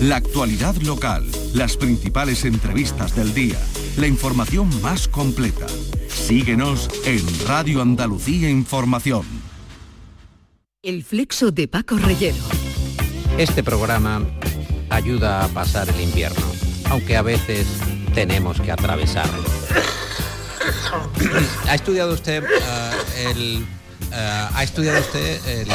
La actualidad local, las principales entrevistas del día, la información más completa. Síguenos en Radio Andalucía Información. El flexo de Paco Reyero. Este programa ayuda a pasar el invierno, aunque a veces tenemos que atravesarlo. ¿Ha estudiado usted eh, el... eh, ¿Ha estudiado usted el...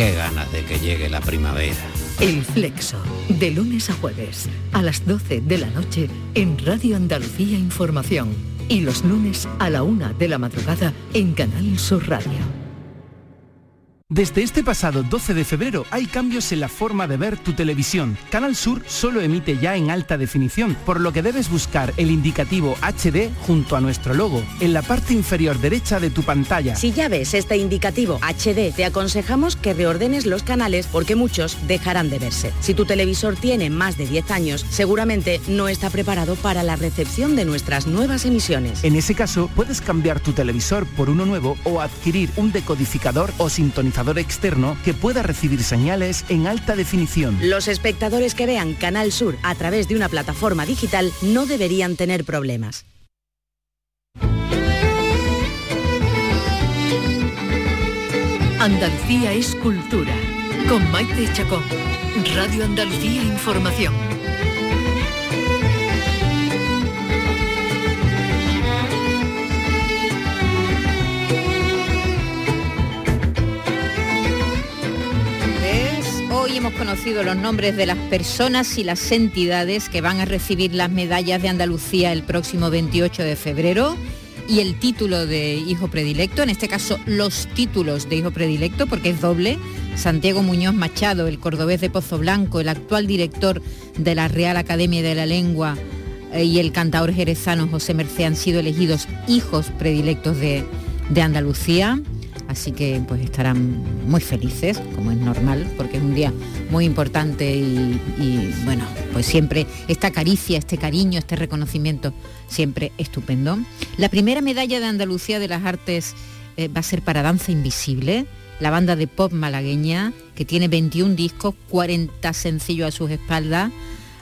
Qué ganas de que llegue la primavera. El flexo. De lunes a jueves. A las 12 de la noche en Radio Andalucía Información. Y los lunes a la una de la madrugada en Canal Sur Radio. Desde este pasado 12 de febrero hay cambios en la forma de ver tu televisión. Canal Sur solo emite ya en alta definición, por lo que debes buscar el indicativo HD junto a nuestro logo, en la parte inferior derecha de tu pantalla. Si ya ves este indicativo HD, te aconsejamos que reordenes los canales porque muchos dejarán de verse. Si tu televisor tiene más de 10 años, seguramente no está preparado para la recepción de nuestras nuevas emisiones. En ese caso, puedes cambiar tu televisor por uno nuevo o adquirir un decodificador o sintonizador externo que pueda recibir señales en alta definición. Los espectadores que vean Canal Sur a través de una plataforma digital no deberían tener problemas. Andalucía es cultura. Con Maite Chacón. Radio Andalucía Información. Hoy hemos conocido los nombres de las personas y las entidades que van a recibir las medallas de Andalucía el próximo 28 de febrero y el título de hijo predilecto, en este caso los títulos de hijo predilecto, porque es doble. Santiago Muñoz Machado, el cordobés de Pozo Blanco, el actual director de la Real Academia de la Lengua eh, y el cantador jerezano José Mercé han sido elegidos hijos predilectos de, de Andalucía así que pues estarán muy felices, como es normal, porque es un día muy importante y, bueno, pues siempre esta caricia, este cariño, este reconocimiento, siempre estupendo. La primera medalla de Andalucía de las Artes eh, va a ser para Danza Invisible, la banda de pop malagueña, que tiene 21 discos, 40 sencillos a sus espaldas,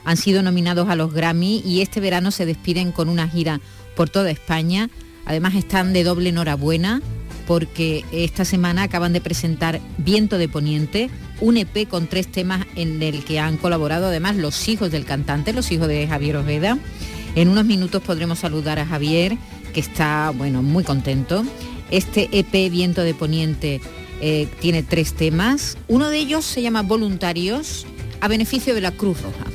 han sido nominados a los Grammy y este verano se despiden con una gira por toda España. Además están de doble enhorabuena porque esta semana acaban de presentar Viento de Poniente, un EP con tres temas en el que han colaborado además los hijos del cantante, los hijos de Javier Ojeda. En unos minutos podremos saludar a Javier, que está bueno, muy contento. Este EP Viento de Poniente eh, tiene tres temas. Uno de ellos se llama Voluntarios a beneficio de la Cruz Roja.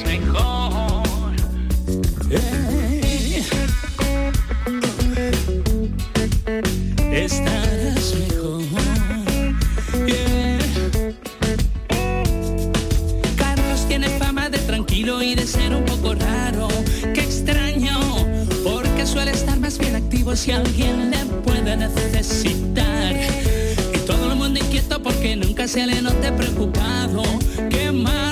Mejor. Estarás mejor. Carlos tiene fama de tranquilo y de ser un poco raro. Qué extraño, porque suele estar más bien activo si alguien le puede necesitar. Y todo el mundo inquieto porque nunca se le note preocupado. Qué malo.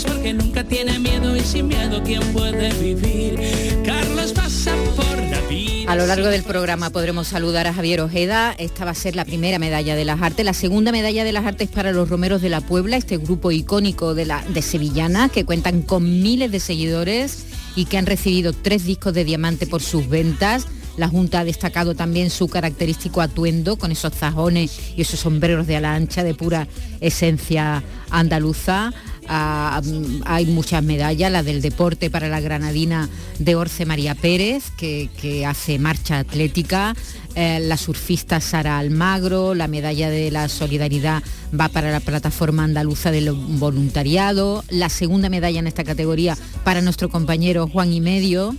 Porque nunca tiene miedo y sin miedo quién puede vivir. Carlos pasa por la vida. A lo largo del programa podremos saludar a Javier Ojeda. Esta va a ser la primera medalla de las artes. La segunda medalla de las artes para los Romeros de la Puebla, este grupo icónico de, la, de Sevillana, que cuentan con miles de seguidores y que han recibido tres discos de diamante por sus ventas. La Junta ha destacado también su característico atuendo con esos zajones y esos sombreros de ala ancha de pura esencia andaluza. Hay muchas medallas, la del deporte para la granadina de Orce María Pérez, que, hace marcha atlética, eh, la surfista Sara Almagro, la medalla de la solidaridad va para la plataforma andaluza del voluntariado, la segunda medalla en esta categoría para nuestro compañero Juan y Medio,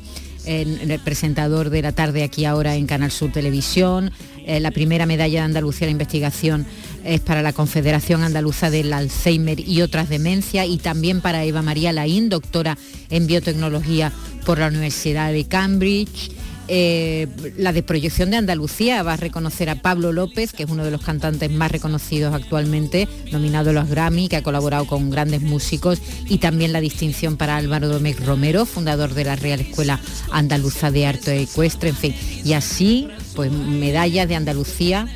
el presentador de la tarde aquí ahora en Canal Sur Televisión. Eh, la primera medalla de Andalucía de investigación es para la Confederación Andaluza del Alzheimer y otras demencias y también para Eva María Laín, doctora en biotecnología por la Universidad de Cambridge. Eh, la de proyección de Andalucía va a reconocer a Pablo López, que es uno de los cantantes más reconocidos actualmente, nominado a los Grammy, que ha colaborado con grandes músicos, y también la distinción para Álvaro Domecq Romero, fundador de la Real Escuela Andaluza de Arte Ecuestre, en fin. Y así, pues medalla de Andalucía,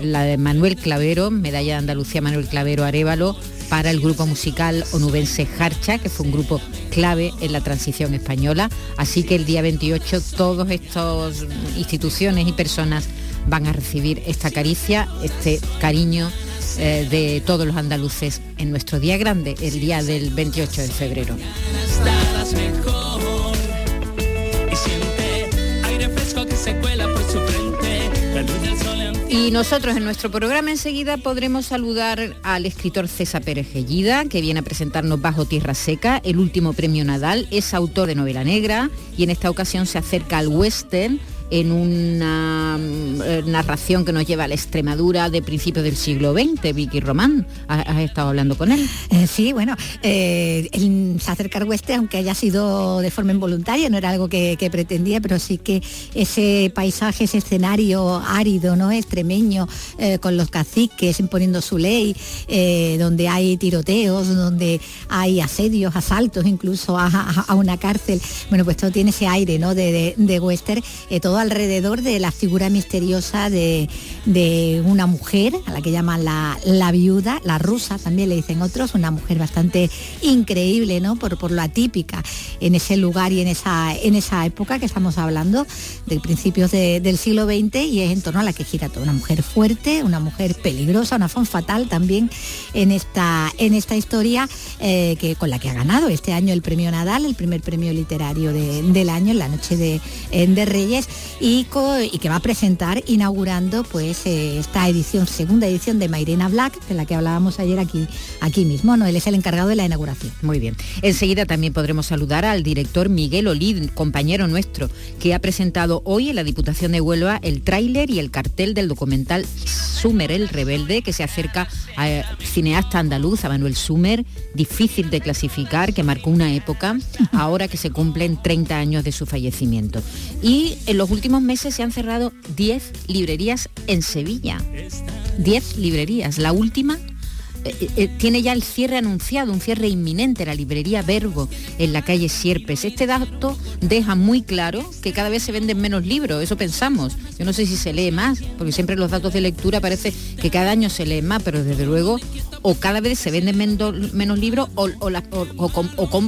la de Manuel Clavero, medalla de Andalucía Manuel Clavero Arevalo, para el grupo musical onubense Harcha, que fue un grupo clave en la transición española. Así que el día 28 todas estas instituciones y personas van a recibir esta caricia, este cariño eh, de todos los andaluces en nuestro día grande, el día del 28 de febrero. Y nosotros en nuestro programa enseguida podremos saludar al escritor César Pérez Gellida, que viene a presentarnos Bajo Tierra Seca, el último premio Nadal, es autor de novela negra y en esta ocasión se acerca al western en una mm, eh, narración que nos lleva a la Extremadura de principios del siglo XX. Vicky Román, has, estado hablando con él. Eh, sí, bueno, eh, se acerca al oeste, aunque haya sido de forma involuntaria, no era algo que, pretendía, pero sí que ese paisaje, ese escenario árido, ¿no? extremeño, con los caciques imponiendo su ley, donde hay tiroteos, donde hay asedios, asaltos incluso a, una cárcel. Bueno, pues todo tiene ese aire ¿no? de, de, western, todo alrededor de la figura misteriosa de, una mujer, a la que llaman la, la, viuda, la rusa también le dicen otros, una mujer bastante increíble, ¿no? Por, por lo atípica en ese lugar y en esa, en esa época que estamos hablando, de principios del siglo XX, y es en torno a la que gira toda una mujer fuerte, una mujer peligrosa, una fon fatal también en esta, en esta historia eh, que, con la que ha ganado este año el premio Nadal, el primer premio literario del año, en la noche de, de Reyes y, que va a presentar inaugurando pues eh, esta edición, segunda edición de Mairena Black, de la que hablábamos ayer aquí, aquí mismo. ¿no? Él es el encargado de la inauguración. Muy bien. Enseguida también podremos saludar al director Miguel Olid, compañero nuestro, que ha presentado hoy en la Diputación de Huelva el tráiler y el cartel del documental Sumer el Rebelde, que se acerca al cineasta andaluz, a Manuel Sumer, difícil de clasificar, que marcó una época, ahora que se cumplen 30 años de su fallecimiento. Y los últimos meses se han cerrado 10 librerías en Sevilla. 10 librerías. La última eh, eh, eh, tiene ya el cierre anunciado, un cierre inminente, la librería Vergo en la calle Sierpes. Este dato deja muy claro que cada vez se venden menos libros, eso pensamos. Yo no sé si se lee más, porque siempre los datos de lectura parece que cada año se lee más, pero desde luego o cada vez se venden menos, libros o,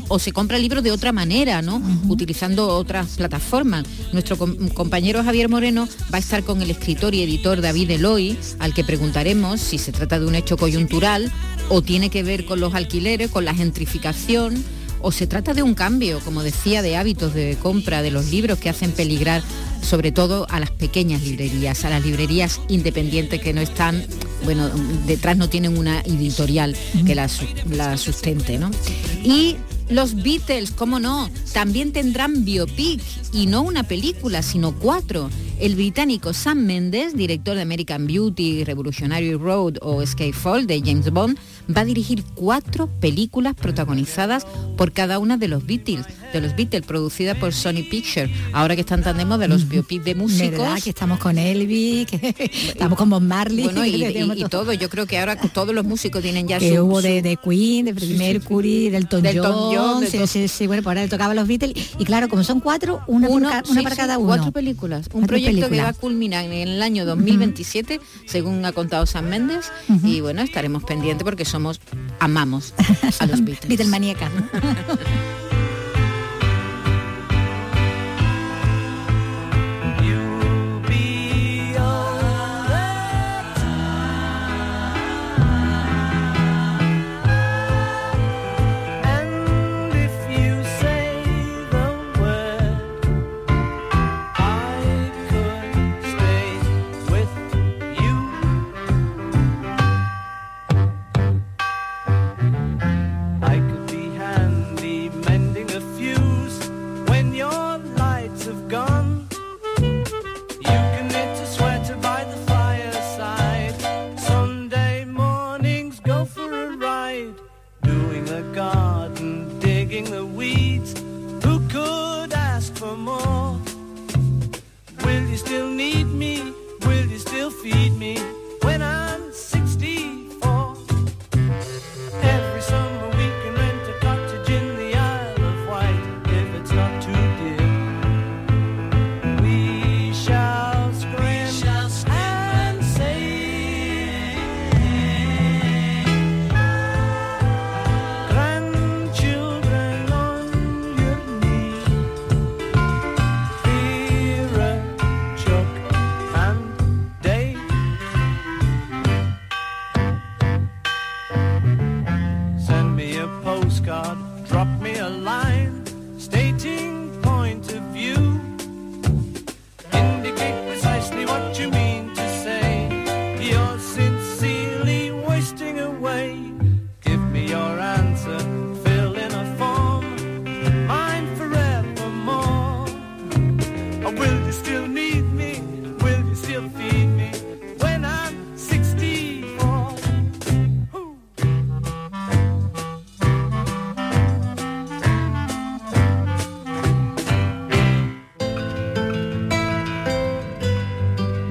o, se compra libros de otra manera, ¿no? Utilizando otras plataformas. Nuestro compañero Javier Moreno va a estar con el escritor y editor David Eloy, al que preguntaremos si se trata de un hecho coyuntural o tiene que ver con los alquileres, con la gentrificación o se trata de un cambio, como decía, de hábitos de compra de los libros que hacen peligrar sobre todo a las pequeñas librerías, a las librerías independientes que no están, bueno, detrás no tienen una editorial que la, sustente, ¿no? Y los Beatles, cómo no, también tendrán biopic y no una película, sino cuatro. El británico Sam Mendes, director de American Beauty, Revolutionary Road o Fall de James Bond, va a dirigir cuatro películas protagonizadas por cada una de los Beatles, de los Beatles, producida por Sony Pictures. Ahora que están tan de moda los biopics de músicos. ¿Verdad? Que estamos con Elvis, que estamos con Bob Marley. Bueno, y, todo. Yo creo que ahora todos los músicos tienen ya que hubo de, Queen, de Freddie Mercury, del Tom Jones. sí, sí, sí, bueno, pues ahora le tocaba los Beatles. Y claro, como son cuatro, una, para cada uno. Cuatro películas. Un proyecto que va a culminar en el año 2027, según ha contado San Méndez. Y bueno, estaremos pendientes porque somos, amamos a los Beatles. Beatlemaniacas.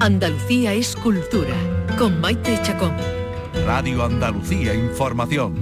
Andalucía es cultura, con Maite Chacón. Radio Andalucía Información.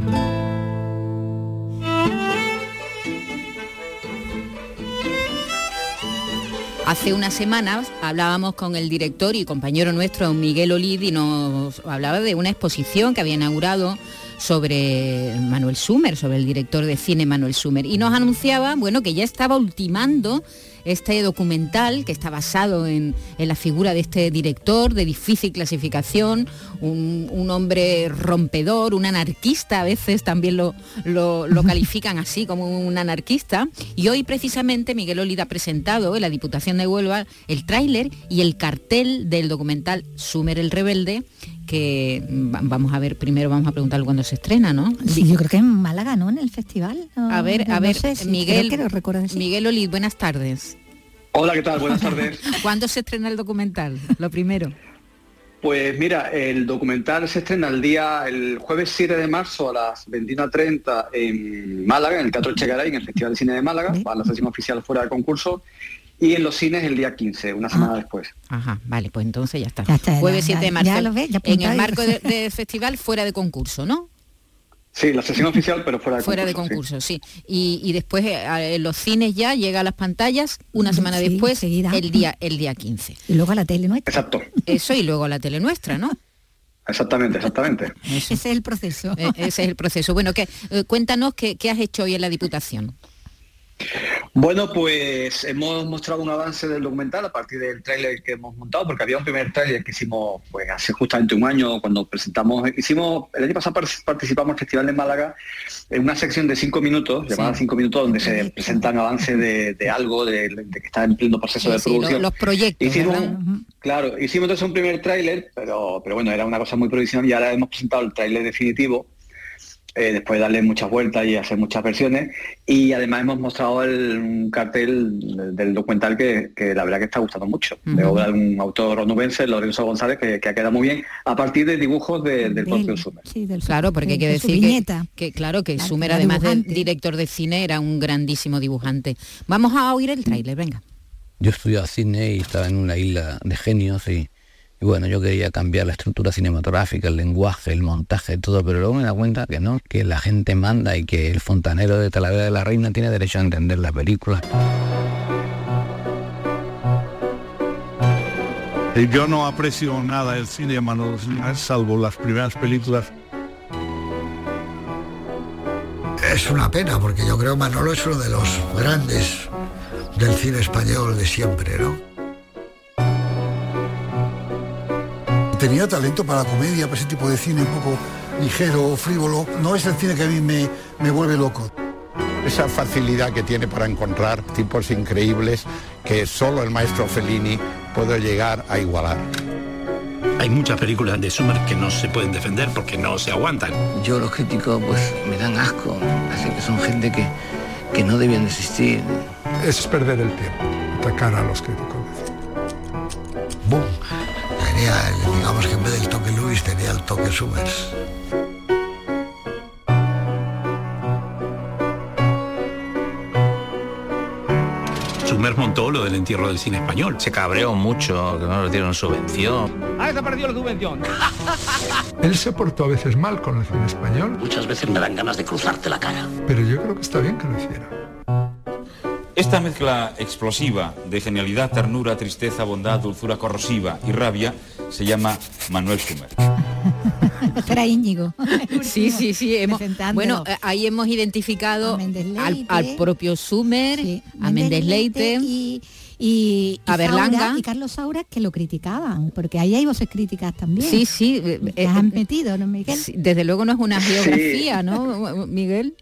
Hace unas semanas hablábamos con el director y compañero nuestro Miguel Olid y nos hablaba de una exposición que había inaugurado sobre Manuel Sumer, sobre el director de cine Manuel Sumer. Y nos anunciaba, bueno, que ya estaba ultimando este documental que está basado en, en la figura de este director de difícil clasificación, un, un hombre rompedor, un anarquista, a veces también lo, lo- lo califican así como un anarquista. Y hoy precisamente Miguel Olid ha presentado en la Diputación de Huelva el tráiler y el cartel del documental Sumer el Rebelde, que va- vamos a ver, primero vamos a preguntarle cuándo se estrena, ¿no? Sí, yo creo que en Málaga, ¿no? En el festival. No, A ver, no a ver, sé si- Miguel, creo que lo recuerdo así. Miguel Olid, buenas tardes. Hola, ¿qué tal? Buenas tardes. ¿Cuándo se estrena el documental? Lo primero. Pues mira, el documental se estrena el día, el jueves 7 de marzo a las 21.30 en Málaga, en el Teatro Chegaray, en el Festival de Cine de Málaga, va a la sesión oficial fuera de concurso, y en los cines el día 15, una semana después. Ajá, vale, pues entonces ya está. Ya está, Jueves ya- 7 de marzo. ya lo ves, ya en el marco de- del festival fuera de concurso, ¿no? Sí, la sesión oficial, pero fuera de Fuera de concurso. sí. concurso, sí. Y, y después eh, en los cines ya llega a las pantallas una semana Sí, después, enseguida. el día, el día 15. Y luego a la tele nuestra. Exacto, Eso y luego a la tele nuestra, ¿no? exactamente, exactamente. Ese es el proceso. Eh, Ese es el proceso. Bueno, que, eh, cuéntanos qué, qué has hecho hoy en la Diputación. Bueno, pues hemos mostrado un avance del documental a partir del tráiler que hemos montado, porque había un primer tráiler que hicimos pues hace justamente un año cuando presentamos, hicimos, el año pasado par- participamos en el Festival de Málaga en una sección de cinco minutos, llamada cinco minutos, donde se presentan avances de, de algo, de, de que está en pleno proceso de sí, producción. los proyectos, Hicimos. Claro, hicimos entonces un primer tráiler, pero, pero bueno, era una cosa muy provisional y ahora hemos presentado el tráiler definitivo, eh, después de darle muchas vueltas y hacer muchas versiones. Y además hemos mostrado el, un cartel del, del documental que, que la verdad que está gustando mucho, de obra de un autor onubense, Lorenzo González, que, que ha quedado muy bien, a partir de dibujos de- del propio Sumer. Claro, porque hay que decir que, claro que Claro, Sumer, además de director de cine, era un grandísimo dibujante. Vamos a oír el tráiler, venga. Yo estudiaba cine y estaba en una isla de genios y, y bueno, yo quería cambiar la estructura cinematográfica, el lenguaje, el montaje, todo, pero luego me da cuenta que no, que la gente manda y que el fontanero de Talavera de la Reina tiene derecho a entender la película. Y Yo no aprecio nada el cine de Manolo salvo las primeras películas. Es una pena porque yo creo Manolo es uno de los grandes del cine español de siempre, ¿no? Tenía talento para la comedia, para ese tipo de cine un poco ligero, frívolo. No es el cine que a mí me, me vuelve loco. Esa facilidad que tiene para encontrar tipos increíbles que solo el maestro Fellini puede llegar a igualar. Hay muchas películas de Summer que no se pueden defender porque no se aguantan. Yo los críticos pues me dan asco, así que son gente que, que no debían de existir. Es perder el tiempo, atacar a los críticos. Boom. Tenía, el- digamos que en vez del toque Luis tenía el toque Summers. Sumer montó lo del entierro del cine español. Se cabreó mucho, que no le dieron subvención. ¡Ah, esa perdió la subvención! Él se portó a veces mal con el cine español, Muchas veces me dan ganas de cruzarte la cara. pero yo creo que está bien que lo hiciera. Esta mezcla explosiva de genialidad, ternura, tristeza, bondad, dulzura corrosiva y rabia se llama Manuel Sumer. Era Íñigo. Sí, sí, sí. hemos- bueno, eh, ahí hemos identificado al, al propio Sumer, a Méndez Leite. y, y, A y Berlanga. Saura, y Carlos Saura que lo criticaban, porque ahí hay voces críticas también. Sí, sí. eh, Las eh, han metido, ¿no, Miguel? sí, Desde luego no es una Sí. geografía, ¿no, Miguel?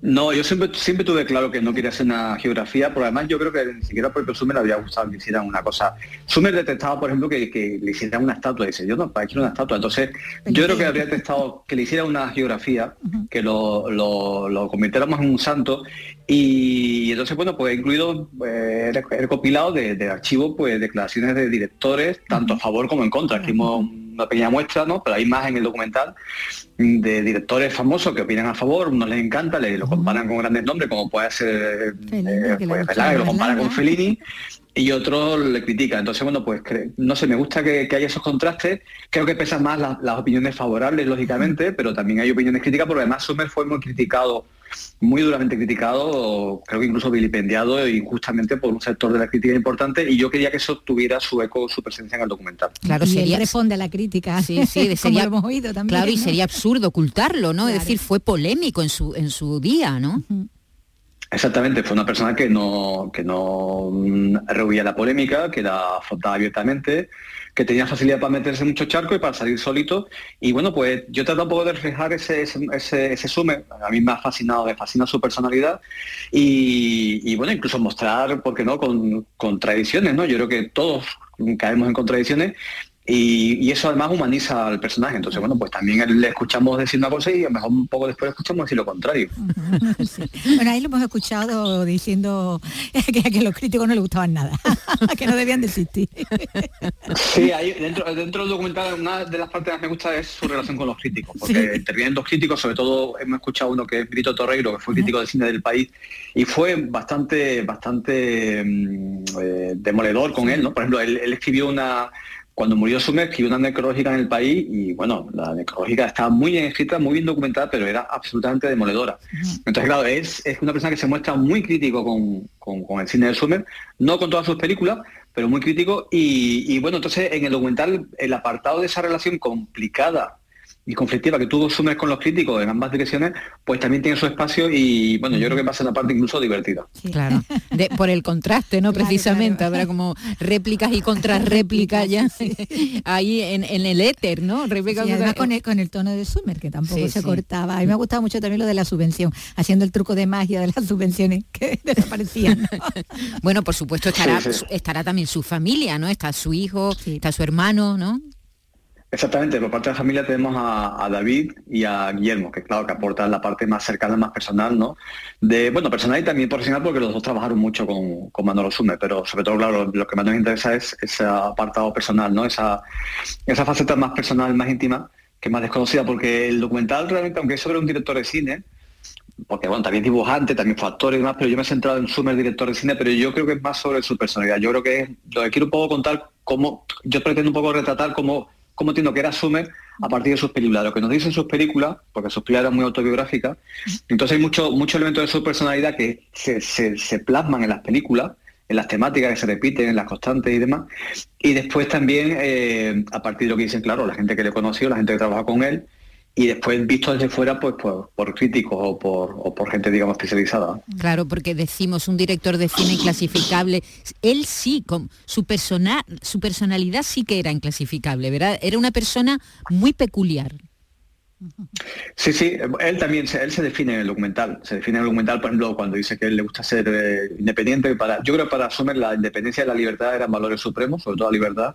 No, yo siempre, siempre tuve claro que no quería hacer una geografía, porque además yo creo que ni siquiera al propio Sumer le había gustado que hicieran una cosa. Sumer detestaba, por ejemplo, que, que le hicieran una estatua, dice, yo no, para que quiero una estatua. Entonces, yo creo que habría detestado que le hiciera una geografía, que lo, lo, lo convirtiéramos en un santo, y, entonces, bueno, pues he incluido, eh, he recopilado de, de archivos, pues, declaraciones de directores, tanto a favor como en contra. Aquí hemos una pequeña muestra, ¿no? Pero hay más en el documental de directores famosos que opinan a favor, unos les encanta, le lo comparan con grandes nombres, como puede ser eh, que le pues, que lo comparan con Fellini, y otros le critican. Entonces, bueno, pues no sé, me gusta que, que haya esos contrastes. Creo que pesan más las, las opiniones favorables, lógicamente, pero también hay opiniones críticas, porque además Sommer fue muy criticado, muy duramente criticado, creo que incluso vilipendiado injustamente por un sector de la crítica importante, y yo quería que eso tuviera su eco, su presencia en el documental. Claro, y sería- él responde a la crítica. Sí, sí, de- como sería, lo hemos oído también. claro, y ¿no? sería absurdo ocultarlo, ¿no? Es decir, fue polémico en su en su día, ¿no? Exactamente, fue una persona que no, que no rehuía la polémica, que la afrontaba abiertamente, que tenía facilidad para meterse en muchos charcos y para salir solito. Y bueno, pues yo trato un poco de reflejar ese, ese, ese, sume. A mí me ha fascinado, me fascina su personalidad. Y, y, bueno, incluso mostrar, ¿por qué no?, con contradicciones, ¿no? Yo creo que todos caemos en contradicciones. Y, y eso además humaniza al personaje. Entonces, bueno, pues también le escuchamos decir una cosa y a lo mejor un poco después escuchamos decir lo contrario. Bueno, ahí lo hemos escuchado diciendo que a los críticos no le gustaban nada, que no debían de existir. Sí, ahí dentro, dentro del documental una de las partes que más me gusta es su relación con los críticos, porque Sí. intervienen dos críticos, sobre todo hemos escuchado uno que es Brito Torreiro, que fue crítico de cine del país, y fue bastante, bastante mm, eh, demoledor con él, ¿no? Por ejemplo, él, él escribió una, cuando murió Sumer, escribió una necrológica en el país, y bueno, la necrológica estaba muy bien escrita, muy bien documentada, pero era absolutamente demoledora. Entonces, claro, es, es una persona que se muestra muy crítico con, con- con el cine de Sumer, no con todas sus películas, pero muy crítico. Y, y, bueno, entonces en el documental, el apartado de esa relación complicada y conflictiva que tuvo Sumer con los críticos en ambas direcciones, pues también tiene su espacio y bueno, yo creo que pasa una parte incluso divertida. Claro, de- por el contraste, ¿no? Precisamente, habrá como réplicas y contrarréplicas ya ahí en, en el éter, ¿no? Réplicas Sí, además con el, con el tono de Sumer, que tampoco Sí, se sí. cortaba. A mí me ha gustado mucho también lo de la subvención, haciendo el truco de magia de las subvenciones que desaparecían. ¿no? Bueno, por supuesto estará, Sí, sí. su- estará también su familia, ¿no? Está su hijo, está su hermano, ¿no? Exactamente, por parte de la familia tenemos a, David y a Guillermo, que claro, que aportan la parte más cercana, más personal, ¿no? De, bueno, personal y también profesional, porque los dos trabajaron mucho con, con Manolo Sumer, pero sobre todo, claro, lo, que más nos interesa es ese apartado personal, ¿no? Esa, esa faceta más personal, más íntima, que más desconocida, porque el documental realmente, aunque es sobre un director de cine, porque bueno, también dibujante, también fue actor y demás, pero yo me he centrado en Sumer, director de cine, pero yo creo que es más sobre su personalidad. Yo creo que es, lo que quiero un poco contar cómo, yo pretendo un poco retratar cómo, cómo entiendo que era Sumer a partir de sus películas, lo que nos dicen sus películas, porque sus películas eran muy autobiográficas, entonces hay muchos mucho elementos de su personalidad que se, se- plasman en las películas, en las temáticas que se repiten, en las constantes y demás, y después también, eh, a partir de lo que dicen, claro, la gente que le conoció, la gente que trabaja con él, y después visto desde fuera, pues por, por críticos o por, o por gente, digamos, especializada. Claro, porque decimos un director de cine inclasificable. Él sí, con su persona, su personalidad sí que era inclasificable, ¿verdad? Era una persona muy peculiar. Sí, sí, él también, él se define en el documental, se define en el documental, por ejemplo, cuando dice que él le gusta ser eh, independiente, para, yo creo que para Sommer la independencia y la libertad eran valores supremos, sobre todo la libertad,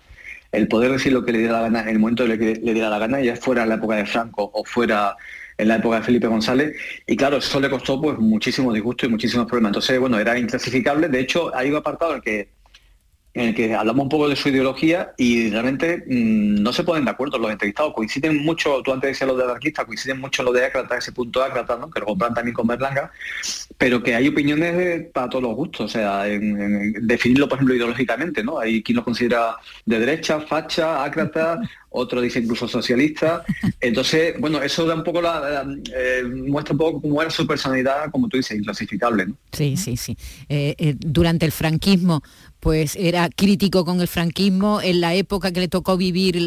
el poder decir lo que le diera la gana en el momento en el que le diera la gana, ya fuera en la época de Franco o fuera en la época de Felipe González, y claro, eso le costó pues muchísimo disgusto y muchísimos problemas, entonces, bueno, era inclasificable, de hecho, hay un apartado en el que en el que hablamos un poco de su ideología y realmente mm, no se ponen de acuerdo los entrevistados. Coinciden mucho, tú antes decías lo de anarquista, coinciden mucho lo de Ácrata, ese punto Ácrata, ¿no? que lo compran también con Berlanga, pero que hay opiniones para todos los gustos, o sea, definirlo, por ejemplo, ideológicamente, ¿no? Hay quien lo considera de derecha, facha, Ácrata, otro dice incluso socialista. Entonces, bueno, eso da un poco la, eh, muestra un poco cómo era su personalidad, como tú dices, inclasificable. ¿no? Sí, sí, sí. Eh, eh, durante el franquismo, pues era crítico con el franquismo, en la época que le tocó vivir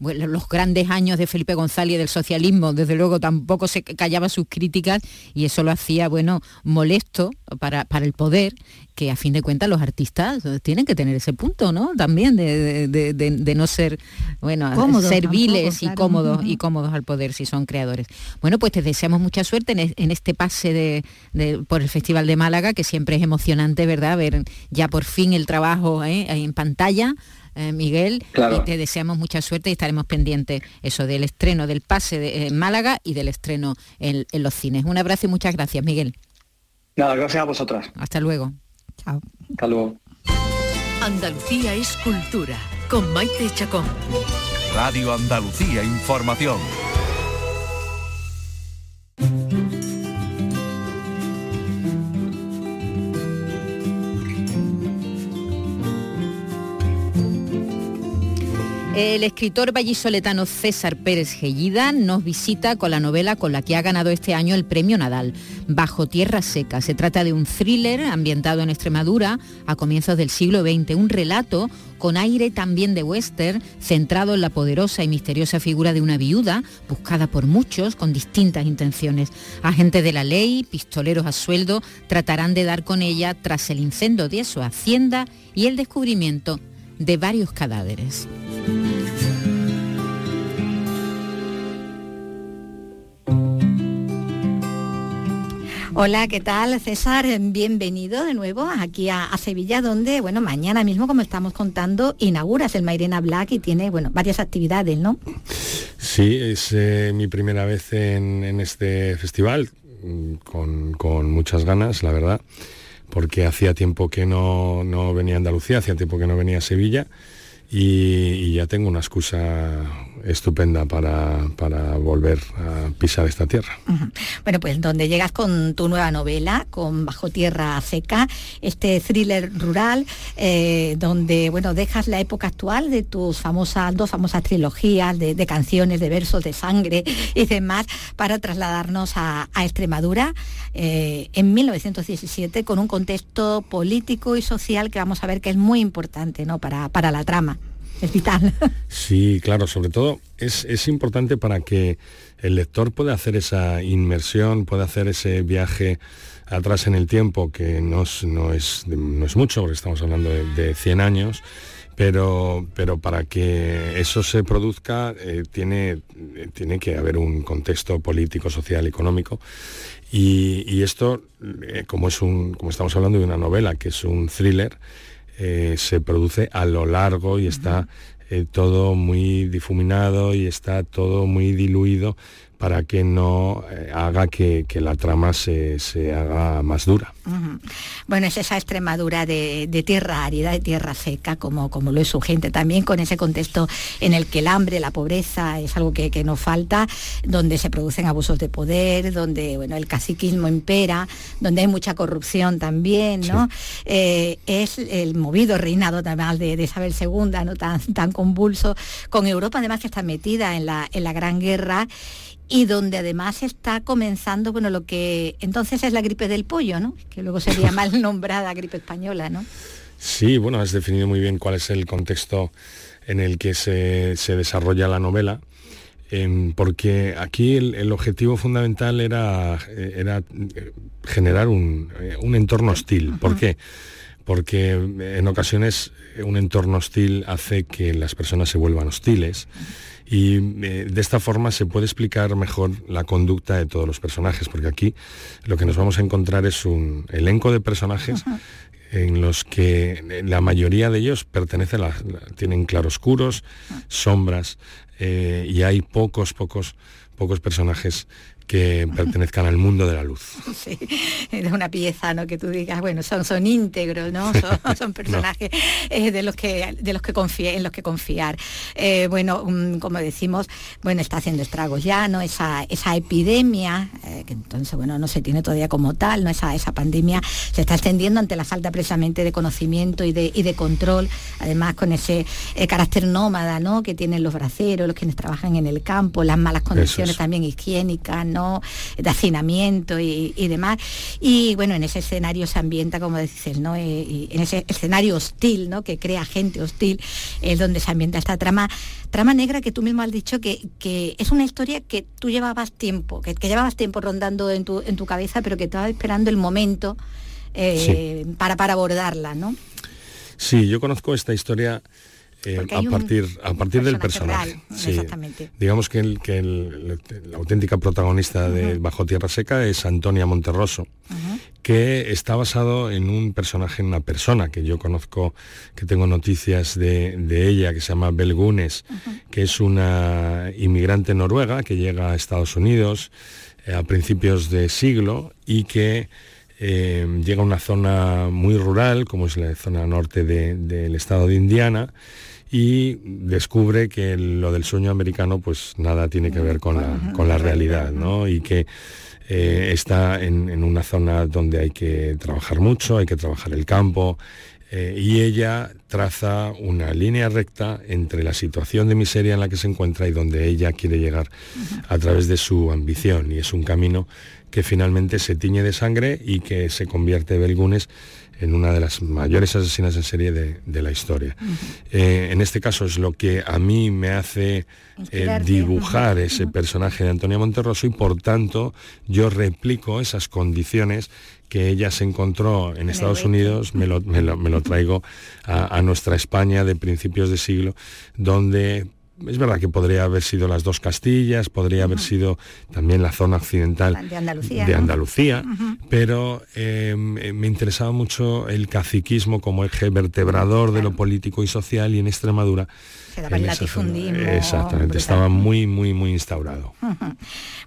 los grandes años de Felipe González y del socialismo, desde luego tampoco se callaba sus críticas y eso lo hacía, bueno, molesto para, para el poder, que a fin de cuentas los artistas tienen que tener ese punto, ¿no? También de, no ser, bueno, serviles y cómodos y cómodos al poder si son creadores. Bueno, pues te deseamos mucha suerte en, este pase de, por el Festival de Málaga, que siempre es emocionante, ¿verdad? Ver ya por fin el trabajo ¿eh? en pantalla. Eh, Miguel, y te deseamos mucha suerte y estaremos pendientes eso del estreno del pase de, en Málaga y del estreno en, en los cines. Un abrazo y muchas gracias, Miguel. Nada, gracias a vosotras. Hasta luego. Chao. Hasta luego. Andalucía es cultura, con Maite Chacón. Radio Andalucía Información. El escritor vallisoletano César Pérez Gellida nos visita con la novela con la que ha ganado este año el premio Nadal, Bajo Tierra Seca. Se trata de un thriller ambientado en Extremadura a comienzos del siglo XX, un relato con aire también de western, centrado en la poderosa y misteriosa figura de una viuda, buscada por muchos con distintas intenciones. Agentes de la ley, pistoleros a sueldo, tratarán de dar con ella tras el incendio de su hacienda y el descubrimiento de varios cadáveres. Hola, ¿qué tal César? Bienvenido de nuevo aquí a, Sevilla, donde, bueno, mañana mismo, como estamos contando, inauguras el Mairena Black y tiene, bueno, varias actividades, ¿no? Sí, es eh, mi primera vez en, este festival, mm, con, con muchas ganas, la verdad porque hacía tiempo que no, venía a Andalucía, hacía tiempo que no venía a Sevilla y, ya tengo una excusa estupenda para, volver a pisar esta tierra. Bueno, pues donde llegas con tu nueva novela, con Bajo Tierra Seca, este thriller rural, eh, donde bueno, dejas la época actual de tus famosas, dos famosas trilogías de, canciones, de versos, de sangre y demás, para trasladarnos a, Extremadura eh, en 1917 con un contexto político y social que vamos a ver que es muy importante ¿no? para, para la trama es vital. Sí, claro, sobre todo es, importante para que el lector pueda hacer esa inmersión, pueda hacer ese viaje atrás en el tiempo, que no es, no es, mucho, porque estamos hablando de, 100 años, pero, pero, para que eso se produzca eh, tiene, tiene, que haber un contexto político, social, económico. Y, esto, eh, como, es un, como estamos hablando de una novela, que es un thriller, eh, se produce a lo largo y está eh, todo muy difuminado y está todo muy diluido para que no eh, haga que, la trama se, haga más dura. Bueno, es esa Extremadura de, tierra árida, de tierra seca, como, como lo es su gente también, con ese contexto en el que el hambre, la pobreza es algo que, nos falta, donde se producen abusos de poder, donde bueno, el caciquismo impera, donde hay mucha corrupción también, ¿no? Eh, es el movido reinado también de, de, Isabel II, ¿no? tan, tan convulso, con Europa además que está metida en la, en la Gran Guerra y donde además está comenzando, bueno, lo que entonces es la gripe del pollo, ¿no? Que luego sería mal nombrada gripe española, ¿no? Sí, bueno, has definido muy bien cuál es el contexto en el que se, desarrolla la novela, em, porque aquí el, objetivo fundamental era, era eh, generar un, eh, un entorno hostil. ¿Por qué? Porque en ocasiones un entorno hostil hace que las personas se vuelvan hostiles y eh, de esta forma se puede explicar mejor la conducta de todos los personajes, porque aquí lo que nos vamos a encontrar es un elenco de personajes en los que la mayoría de ellos pertenecen a tienen claroscuros, sombras, eh, y hay pocos, pocos pocos personajes que pertenezcan al mundo de la luz. Sí, de una pieza, ¿no? Que tú digas, bueno, son, son íntegros, ¿no? Son, son personajes eh, de los que de los que confíe, en los que confiar. Eh, bueno, mm, como decimos, bueno, está haciendo estragos ya, ¿no? Esa, esa epidemia, eh, que entonces, bueno, no se tiene todavía como tal, ¿no? Esa, esa pandemia se está extendiendo ante la falta precisamente de conocimiento y de, y de control, además con ese carácter nómada, ¿no? Que tienen los braceros, los quienes trabajan en el campo, las malas condiciones es. también higiénicas, ¿no? De hacinamiento y, y demás. Y bueno, en ese escenario se ambienta, como dices, ¿no? Eh, y en ese escenario hostil, ¿no? Que crea gente hostil, es donde se ambienta esta trama, trama negra que tú mismo has dicho que, que es una historia que tú llevabas tiempo, que, que llevabas tiempo rondando en tu, en tu cabeza, pero que estabas esperando el momento eh, para, para abordarla, ¿no? Sí, yo conozco esta historia eh, a un partir, a partir del personaje. real, Sí. exactamente. Digamos que, el, que el- la auténtica protagonista de Bajo Tierra Seca es Antonia Monterroso, que está basado en un personaje, en una persona que yo conozco, que tengo noticias de, de ella, que se llama Belgunes, que es una inmigrante noruega que llega a Estados Unidos eh, a principios de siglo y que eh, llega a una zona muy rural, como es la zona norte de- del estado de Indiana, y descubre que lo del sueño americano pues nada tiene que ver con la, con la realidad, ¿no? Y que eh, está en, en una zona donde hay que trabajar mucho, hay que trabajar el campo, eh, y ella traza una línea recta entre la situación de miseria en la que se encuentra y donde ella quiere llegar a través de su ambición. Y es un camino que finalmente se tiñe de sangre y que se convierte Belgunes en una de las mayores asesinas en serie de, de la historia. Eh, en este caso es lo que a mí me hace eh, dibujar ese personaje de Antonia Monterroso y por tanto yo replico esas condiciones que ella se encontró en Estados Unidos, me lo, me lo- me lo traigo a, a nuestra España de principios de siglo, donde es verdad que podría haber sido las dos Castillas, podría haber sido también la zona occidental De Andalucía. pero eh, me interesaba mucho el caciquismo como eje vertebrador de lo político y social y en Extremadura. Se daba el latifundismo Exactamente, estaba muy, muy, muy instaurado.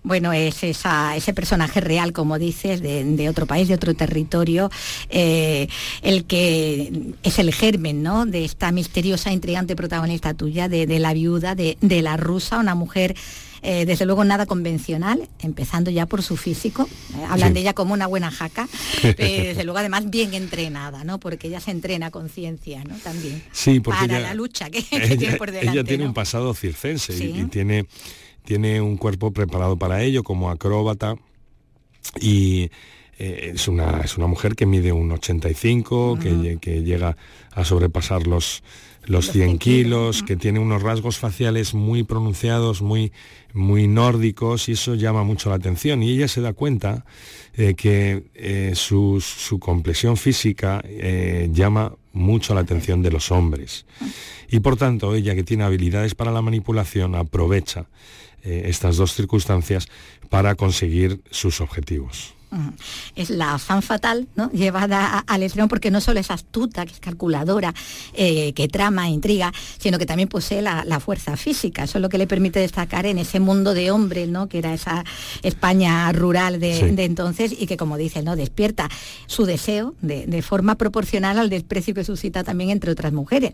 Bueno, es esa- ese personaje real, como dices, de, de otro país, de otro territorio, eh, el que es el germen ¿no? de esta misteriosa, intrigante protagonista tuya, de, de la viuda, de, de la rusa, una mujer... eh, desde luego nada convencional, empezando ya por su físico. eh, hablan Sí. de ella como una buena jaca, eh, desde luego además bien entrenada, ¿no? Porque ella se entrena con ciencia, ¿no? También. Sí, porque para ella- la lucha que, que ella, tiene por delante. ella tiene ¿no? un pasado circense y- Sí. y, tiene, tiene un cuerpo preparado para ello como acróbata y eh, es, una, es una mujer que mide un 85, que, lle- que llega a sobrepasar los, los 100 kilos, que tiene unos rasgos faciales muy pronunciados, muy, muy nórdicos y eso llama mucho la atención. Y ella se da cuenta eh, que eh, su, su complexión física eh, llama mucho la atención de los hombres. Y por tanto ella que tiene habilidades para la manipulación aprovecha eh, estas dos circunstancias para conseguir sus objetivos. Es la fan fatal, ¿no? Llevada al extremo porque no solo es astuta, que es calculadora, eh, que trama, intriga, sino que también posee la, la fuerza física. Eso es lo que le permite destacar en ese mundo de hombres, ¿no? Que era esa España rural de, Sí. de entonces y que, como dice, ¿no? Despierta su deseo de, de forma proporcional al desprecio que suscita también entre otras mujeres.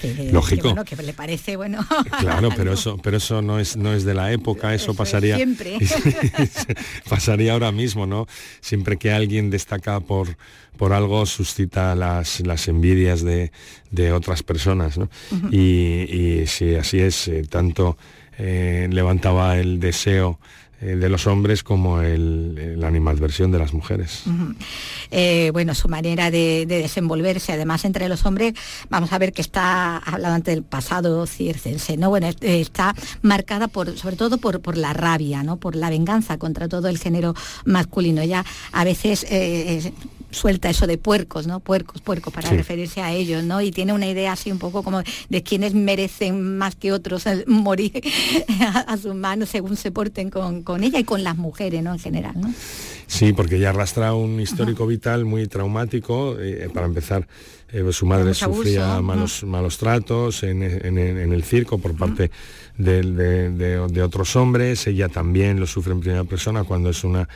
Que- Lógico. Que, bueno, que le parece, bueno... Claro, pero eso, pero eso no es, no es de la época, eso, es pasaría. siempre. pasaría ahora mismo, ¿no? Siempre que alguien destaca por, por algo suscita las, las envidias de, de otras personas, ¿no? Y, y sí, así es, eh, tanto eh, levantaba el deseo eh, de los hombres como el, la animadversión de las mujeres. Eh, bueno, su manera de, de desenvolverse, además entre los hombres, vamos a ver que está, hablado antes del pasado circense, ¿no? Bueno, est- está marcada por, sobre todo por, por la rabia, ¿no? Por la venganza contra todo el género masculino. Ella a veces eh, es- suelta eso de puercos, ¿no? Puercos, puercos, para Sí. referirse a ellos, ¿no? Y tiene una idea así un poco como de quienes merecen más que otros morir a, a sus manos según se porten con, con ella y con las mujeres, ¿no? En general, ¿no? Sí, porque ella arrastra un histórico vital muy traumático. eh, para empezar, eh, su madre sufría abuso, malos, malos tratos en, en- en el circo por parte de, de- de- de otros hombres. Ella también lo sufre en primera persona cuando es una,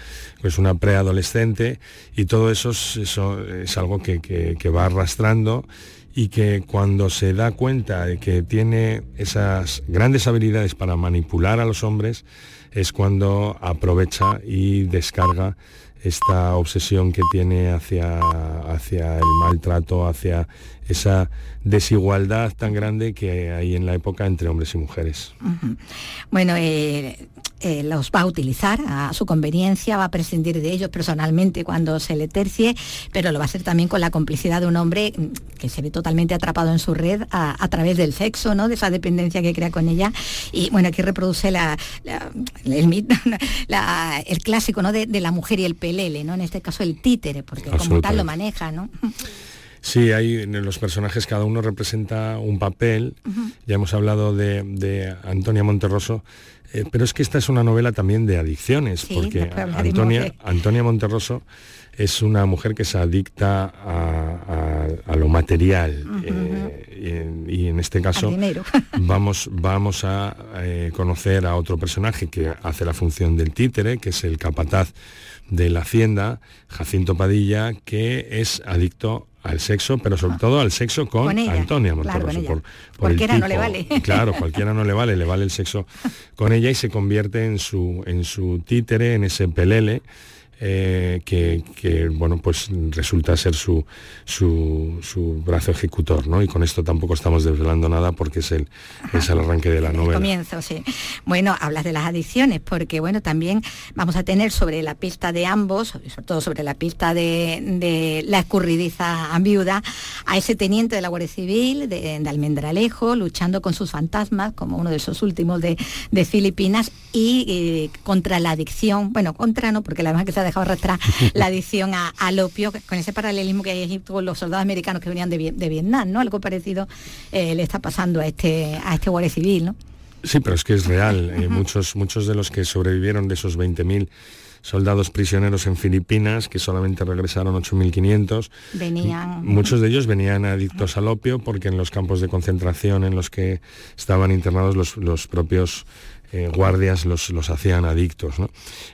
una preadolescente. Y todo eso es, eso es algo que, que- que va arrastrando y que cuando se da cuenta de que tiene esas grandes habilidades para manipular a los hombres, es cuando aprovecha y descarga esta obsesión que tiene hacia, hacia el maltrato, hacia esa desigualdad tan grande que hay en la época entre hombres y mujeres. Bueno, eh, eh, los va a utilizar a su conveniencia, va a prescindir de ellos personalmente cuando se le tercie, pero lo va a hacer también con la complicidad de un hombre mm, que se ve totalmente atrapado en su red a, a través del sexo, ¿no? de esa dependencia que crea con ella. Y bueno, aquí reproduce la, la- el, la- el clásico ¿no? de, de la mujer y el pelele, ¿no? en este caso el títere, porque como tal lo maneja. ¿no? Sí, hay en los personajes, cada uno representa un papel. Ya hemos hablado de, de Antonia Monterroso, eh, pero es que esta es una novela también de adicciones, Sí, porque Antonia, Antonia Monterroso es una mujer que se adicta a, a- a lo material. eh, y, y en este caso vamos, vamos a eh, conocer a otro personaje que hace la función del títere, que es el capataz de la hacienda, Jacinto Padilla, que es adicto al sexo, pero sobre todo al sexo con, Con ella, Antonia Monterroso. por- por el Cualquiera no le tipo. vale. Claro, cualquiera no le vale, le vale el sexo con ella y se convierte en su, en su títere, en ese pelele. Eh, que, que, bueno pues resulta ser su, su, su brazo ejecutor ¿no? y con esto tampoco estamos desvelando nada porque es el, es el arranque de la El novela comienzo, sí. Bueno, hablas de las adicciones, porque bueno, también vamos a tener sobre la pista de ambos, sobre todo sobre la pista de, de la escurridiza viuda, a ese teniente de la Guardia Civil de, de Almendralejo, luchando con sus fantasmas, como uno de esos últimos de, de Filipinas, y eh, contra la adicción, bueno, contra no, porque la verdad que se ha dejado arrastrar la adicción a- al opio, con ese paralelismo que hay allí con los soldados americanos que venían de, de Vietnam, ¿no? Algo parecido eh, le está pasando a este, a este Guardia Civil, ¿no? Sí, pero es que es real. Eh, muchos, muchos de los que sobrevivieron de esos 20.000 soldados prisioneros en Filipinas, que solamente regresaron 8.500, venían Muchos de ellos venían adictos al opio porque en los campos de concentración en los que estaban internados los, los propios eh, guardias los, los hacían adictos, ¿no?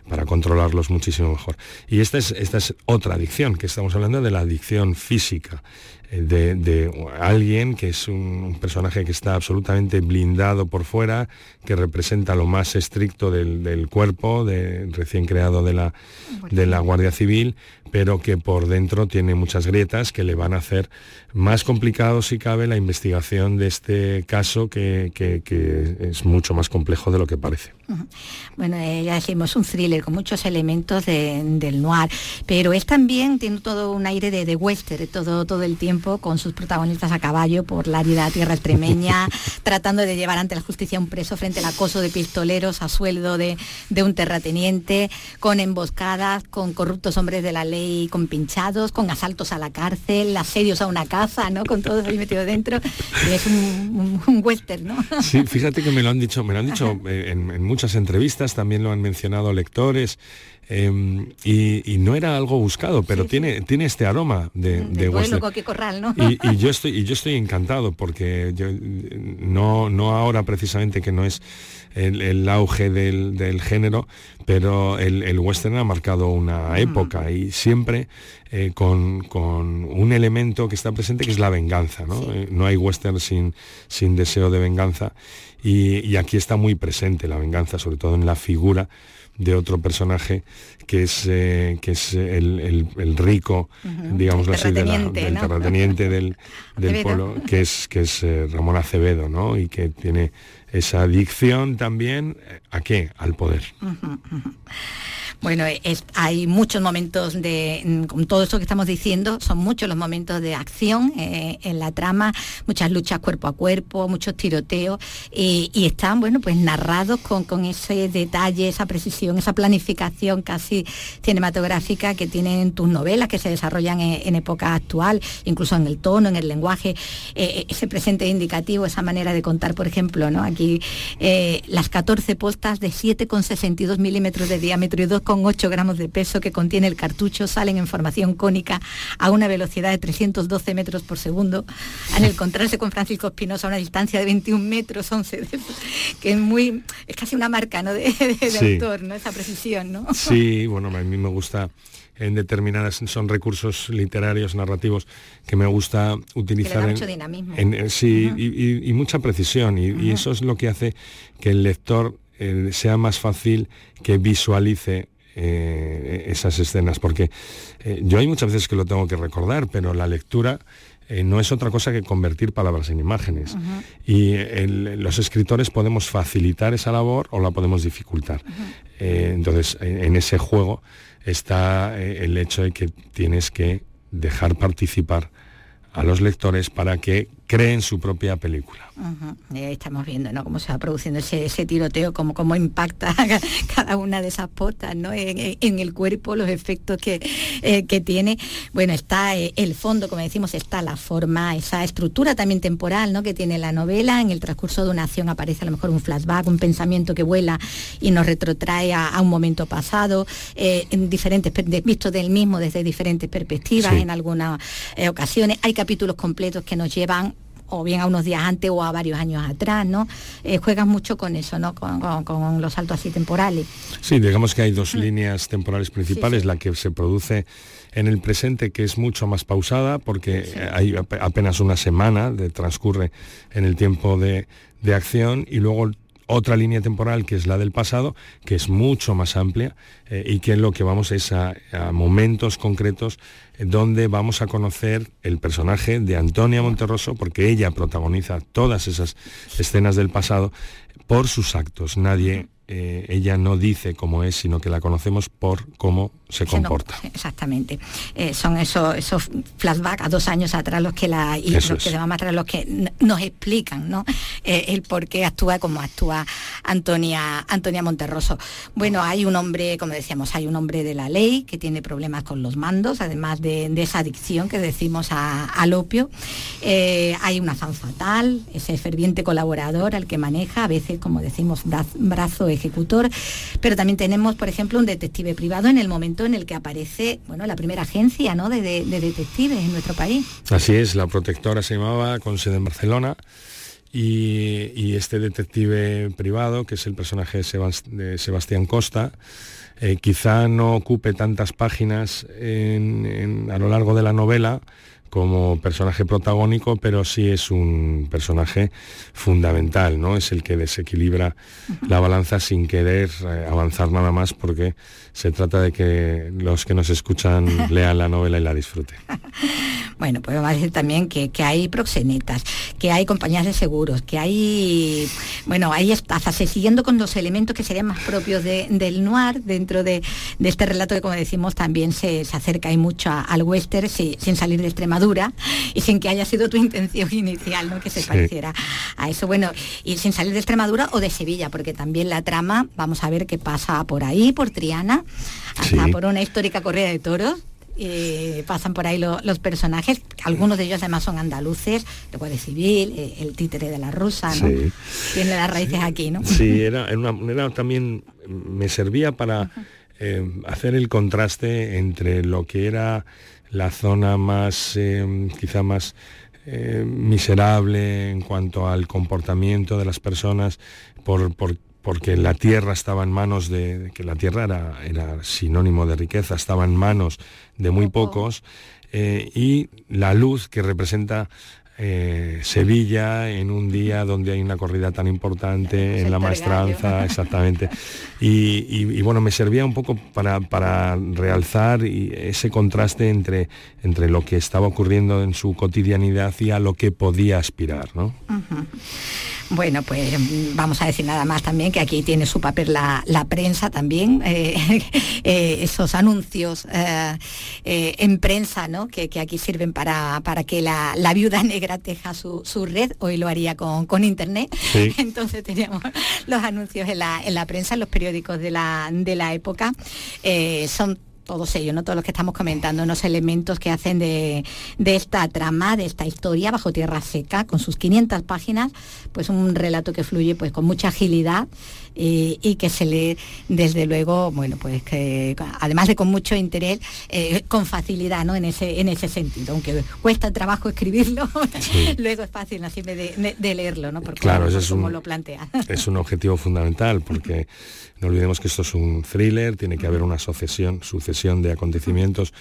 para controlarlos muchísimo mejor. Y esta es, esta es otra adicción, que estamos hablando de la adicción física, eh, de, de alguien que es un, un personaje que está absolutamente blindado por fuera, que representa lo más estricto del, del cuerpo, de, recién creado de la, de la Guardia Civil, pero que por dentro tiene muchas grietas que le van a hacer más complicado, si cabe, la investigación de este caso, que, que- que es mucho más complejo de lo que parece. Bueno, eh, ya decimos un thriller con muchos elementos de- del noir, pero es también, tiene todo un aire de, de western, todo, todo el tiempo con sus protagonistas a caballo por la árida tierra extremeña, tratando de llevar ante la justicia a un preso frente al acoso de pistoleros a sueldo de, de un terrateniente, con emboscadas, con corruptos hombres de la ley con pinchados, con asaltos a la cárcel, asedios a una casa, ¿no? Con todo ahí metido dentro. Es un, un- ¿no? Sí, fíjate que me lo han dicho, me lo han dicho eh, en muchas entrevistas, también lo han mencionado lectores. Eh, y, y no era algo buscado, pero tiene, tiene este aroma de, de. Y, y yo estoy y yo estoy encantado porque yo, no no ahora precisamente que no es el, el auge del, del género pero el, el western ha marcado una época y siempre eh, con, con un elemento que está presente que es la venganza no, Eh, no hay western sin sin deseo de venganza y, y aquí está muy presente la venganza sobre todo en la figura de otro personaje que es eh, que es el, el- el rico El así de la- del ¿no? terrateniente del, del pueblo que es que es eh, Ramón Acevedo no y que tiene esa adicción también a qué al poder. Bueno, es- hay muchos momentos de, con todo esto que estamos diciendo, son muchos los momentos de acción eh, en la trama, muchas luchas cuerpo a cuerpo, muchos tiroteos, y, están, bueno, pues narrados con, con ese detalle, esa precisión, esa planificación casi cinematográfica que tienen tus novelas, que se desarrollan en, época actual, incluso en el tono, en el lenguaje, eh, ese presente indicativo, esa manera de contar, por ejemplo, ¿no? Aquí eh, las 14 postas de 7,62 milímetros de diámetro y 2,8 gramos de peso que contiene el cartucho salen en formación cónica a una velocidad de 312 metros por segundo. Al encontrarse con Francisco Espinosa a una distancia de 21 metros 11, que es muy, es casi una marca ¿no? de, autor, ¿no? esa precisión. ¿no? Sí, bueno, a mí me gusta en determinadas son recursos literarios narrativos que me gusta utilizar mucho dinamismo. sí y, mucha precisión y, eso es lo que hace que el lector eh, sea más fácil que visualice eh, esas escenas porque eh, yo hay muchas veces que lo tengo que recordar pero la lectura no es otra cosa que convertir palabras en imágenes. Y los escritores podemos facilitar esa labor o la podemos dificultar. entonces, en, ese juego está eh, el hecho de que tienes que dejar participar a los lectores para que creen su propia película. estamos viendo ¿no? cómo se va produciendo ese, tiroteo, cómo, cómo impacta cada una de esas potas ¿no? en, el cuerpo, los efectos que, eh, que tiene. Bueno, está eh, el fondo, como decimos, está la forma, esa estructura también temporal ¿no? que tiene la novela. En el transcurso de una acción aparece a lo mejor un flashback, un pensamiento que vuela y nos retrotrae a, un momento pasado, eh, en diferentes, visto del mismo desde diferentes perspectivas en algunas ocasiones. Hay capítulos completos que nos llevan o bien a unos días antes o a varios años atrás, ¿no? Eh, juegas mucho con eso, ¿no? Con, los saltos así temporales. Sí, digamos que hay dos mm. líneas temporales principales, la que se produce en el presente que es mucho más pausada porque hay apenas una semana de transcurre en el tiempo de, de acción y luego otra línea temporal que es la del pasado, que es mucho más amplia eh, y que lo que vamos es a, momentos concretos eh, donde vamos a conocer el personaje de Antonia Monterroso, porque ella protagoniza todas esas escenas del pasado por sus actos. Nadie eh, ella no dice cómo es, sino que la conocemos por cómo se comporta. exactamente. Eh, son esos, esos flashbacks a dos años atrás los que la y los que atrás los que nos explican ¿no? Eh, el por qué actúa como actúa Antonia, Antonia Monterroso. Bueno, hay un hombre, como decíamos, hay un hombre de la ley que tiene problemas con los mandos, además de, esa adicción que decimos al opio. hay una fan fatal, ese ferviente colaborador al que maneja, a veces, como decimos, brazo ejecutor, pero también tenemos, por ejemplo, un detective privado en el momento en el que aparece, bueno, la primera agencia ¿no? de, detectives en nuestro país. Así es, la protectora se llamaba, con sede en Barcelona. Y, este detective privado, que es el personaje de, Sebastián Costa, eh, quizá no ocupe tantas páginas a lo largo de la novela, como personaje protagónico, pero sí es un personaje fundamental, ¿no? Es el que desequilibra la balanza sin querer eh, avanzar nada más porque se trata de que los que nos escuchan lean la novela y la disfruten. bueno, pues vamos a decir también que, hay proxenetas, que hay compañías de seguros, que hay, bueno, hay estafas, siguiendo con los elementos que serían más propios del noir, dentro de, este relato que como decimos también se, acerca y mucho al western sin salir de extrema dura y sin que haya sido tu intención inicial, ¿no? Que se pareciera a eso. Bueno, y sin salir de Extremadura o de Sevilla, porque también la trama, vamos a ver qué pasa por ahí, por Triana, hasta por una histórica corrida de toros. Eh, pasan por ahí los personajes, algunos de ellos además son andaluces, el Guardia Civil, eh, el títere de la rusa, ¿no? Tiene las raíces aquí, ¿no? Sí, era, era, también, me servía para eh, hacer el contraste entre lo que era la zona más, quizá más miserable en cuanto al comportamiento de las personas, por, porque la tierra estaba en manos de, que la tierra era, era, sinónimo de riqueza, estaba en manos de muy pocos, eh, y la luz que representa eh, Sevilla en un día donde hay una corrida tan importante en la maestranza, exactamente. Y, bueno, me servía un poco para, para realzar ese contraste entre, entre lo que estaba ocurriendo en su cotidianidad y a lo que podía aspirar. ¿no? Bueno, pues vamos a decir nada más también que aquí tiene su papel la, prensa también, eh, eh, esos anuncios eh, en prensa, ¿no? Que, aquí sirven para, para que la, viuda negra teja su, red, hoy lo haría con, internet. Entonces teníamos los anuncios en la, en la prensa, en los periódicos de la, de la época. son todos ellos, ¿no? todos los que estamos comentando, unos elementos que hacen de, de, esta trama, de esta historia bajo tierra seca, con sus 500 páginas, pues un relato que fluye pues con mucha agilidad y, y que se lee desde luego, bueno, pues que además de con mucho interés, eh, con facilidad, ¿no? En ese, en ese sentido, aunque cuesta trabajo escribirlo, sí. luego es fácil así de, de, leerlo, ¿no? Porque claro, eso es un, lo plantea. Es un objetivo fundamental, porque no olvidemos que esto es un thriller, tiene que haber una sucesión, sucesión de acontecimientos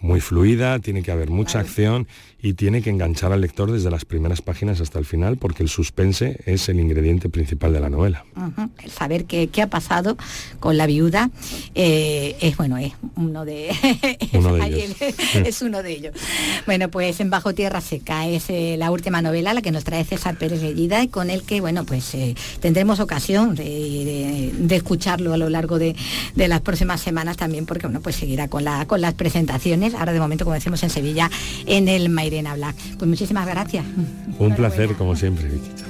muy fluida, tiene que haber mucha acción y tiene que enganchar al lector desde las primeras páginas hasta el final, porque el suspense es el ingrediente principal de la novela. Uh -huh. El saber qué, qué, ha pasado con la viuda eh, es bueno, es uno de, uno de ellos. es uno de ellos. Bueno, pues en Bajo Tierra Seca es eh, la última novela, la que nos trae César Pérez Gellida y con el que, bueno, pues eh, tendremos ocasión de, de, de, escucharlo a lo largo de, de, las próximas semanas también, porque bueno, pues seguirá con, la, con las presentaciones, ahora de momento, como decimos en Sevilla, en el Mairena Black. Pues muchísimas gracias. Un placer, como siempre, Viquita.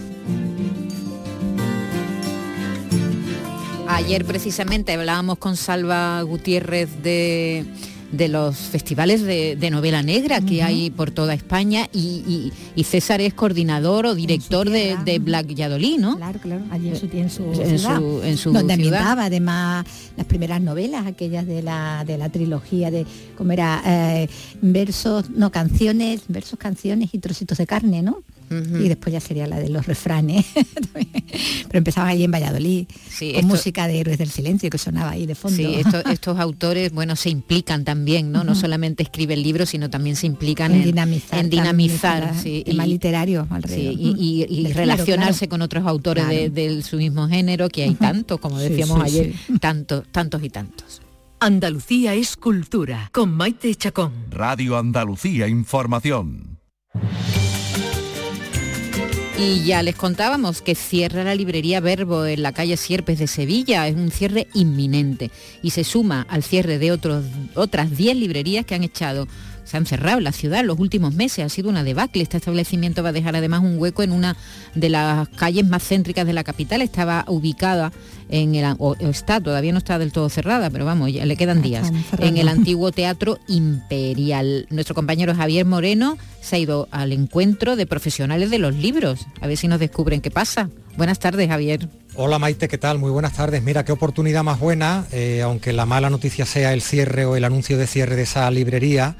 Ayer precisamente hablábamos con Salva Gutiérrez de, de los festivales de, de novela negra que uh -huh. hay por toda España y, y, y, César es coordinador o director de, de, Black Yadolí, ¿no? Claro, claro, allí en su, en su, en su, en su donde ciudad. ambientaba además las primeras novelas, aquellas de la, de la trilogía de, ¿cómo era? Eh, versos, no, canciones, versos, canciones y trocitos de carne, ¿no? Uh -huh. y después ya sería la de los refranes. Pero empezaba allí en Valladolid, sí, con esto, música de Héroes del Silencio que sonaba ahí de fondo. Sí, esto, estos autores, bueno, se implican también, ¿no? Uh -huh. No solamente escriben libros, sino también se implican en, en dinamizar. En dinamizar sí, tema y, literario alrededor. Sí, y, y, y relacionarse claro. con otros autores claro. de, de, su mismo género, que hay uh -huh. tantos, como decíamos ayer, tantos, tantos y tantos. Andalucía es cultura, con Maite Chacón. Radio Andalucía Información. Y ya les contábamos que cierra la librería Verbo en la calle Sierpes de Sevilla. Es un cierre inminente y se suma al cierre de otros, otras 10 librerías que han echado se han cerrado la ciudad en los últimos meses, ha sido una debacle. Este establecimiento va a dejar además un hueco en una de las calles más céntricas de la capital. Estaba ubicada en el, o, está, todavía no está del todo cerrada, pero vamos, ya le quedan días, en el antiguo Teatro Imperial. Nuestro compañero Javier Moreno se ha ido al encuentro de profesionales de los libros. A ver si nos descubren qué pasa. Buenas tardes, Javier. Hola Maite, ¿qué tal? Muy buenas tardes. Mira, qué oportunidad más buena, eh, aunque la mala noticia sea el cierre o el anuncio de cierre de esa librería.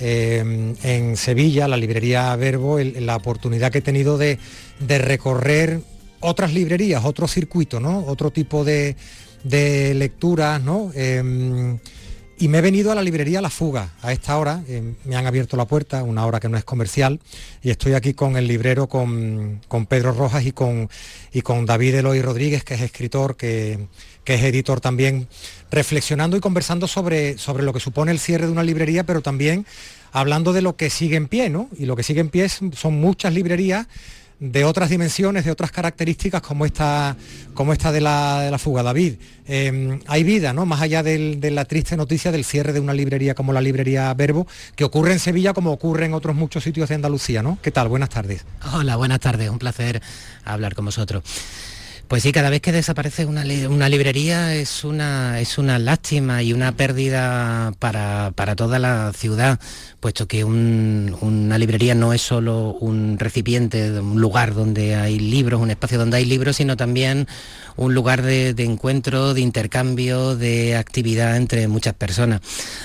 Eh, en Sevilla, la librería Verbo, la oportunidad que he tenido de, de, recorrer otras librerías, otro circuito, ¿no? Otro tipo de, de lecturas, ¿no? Eh, y me he venido a la librería La Fuga a esta hora, eh, me han abierto la puerta, una hora que no es comercial, y estoy aquí con el librero, con, con Pedro Rojas y con, y con David Eloy Rodríguez, que es escritor, que, que es editor también, reflexionando y conversando sobre, sobre lo que supone el cierre de una librería, pero también hablando de lo que sigue en pie, ¿no? Y lo que sigue en pie son muchas librerías de otras dimensiones, de otras características como esta, como esta de, la, de la fuga. David, eh, hay vida, ¿no? Más allá de la triste noticia del cierre de una librería como la librería Verbo, que ocurre en Sevilla como ocurre en otros muchos sitios de Andalucía, ¿no? ¿Qué tal? Buenas tardes. Hola, buenas tardes, un placer hablar con vosotros. Pues sí, cada vez que desaparece una, librería es una, es una lástima y una pérdida para, para toda la ciudad, puesto que un, una librería no es solo un recipiente, un lugar donde hay libros, un espacio donde hay libros, sino también un lugar de, de, encuentro, de intercambio, de actividad entre muchas personas.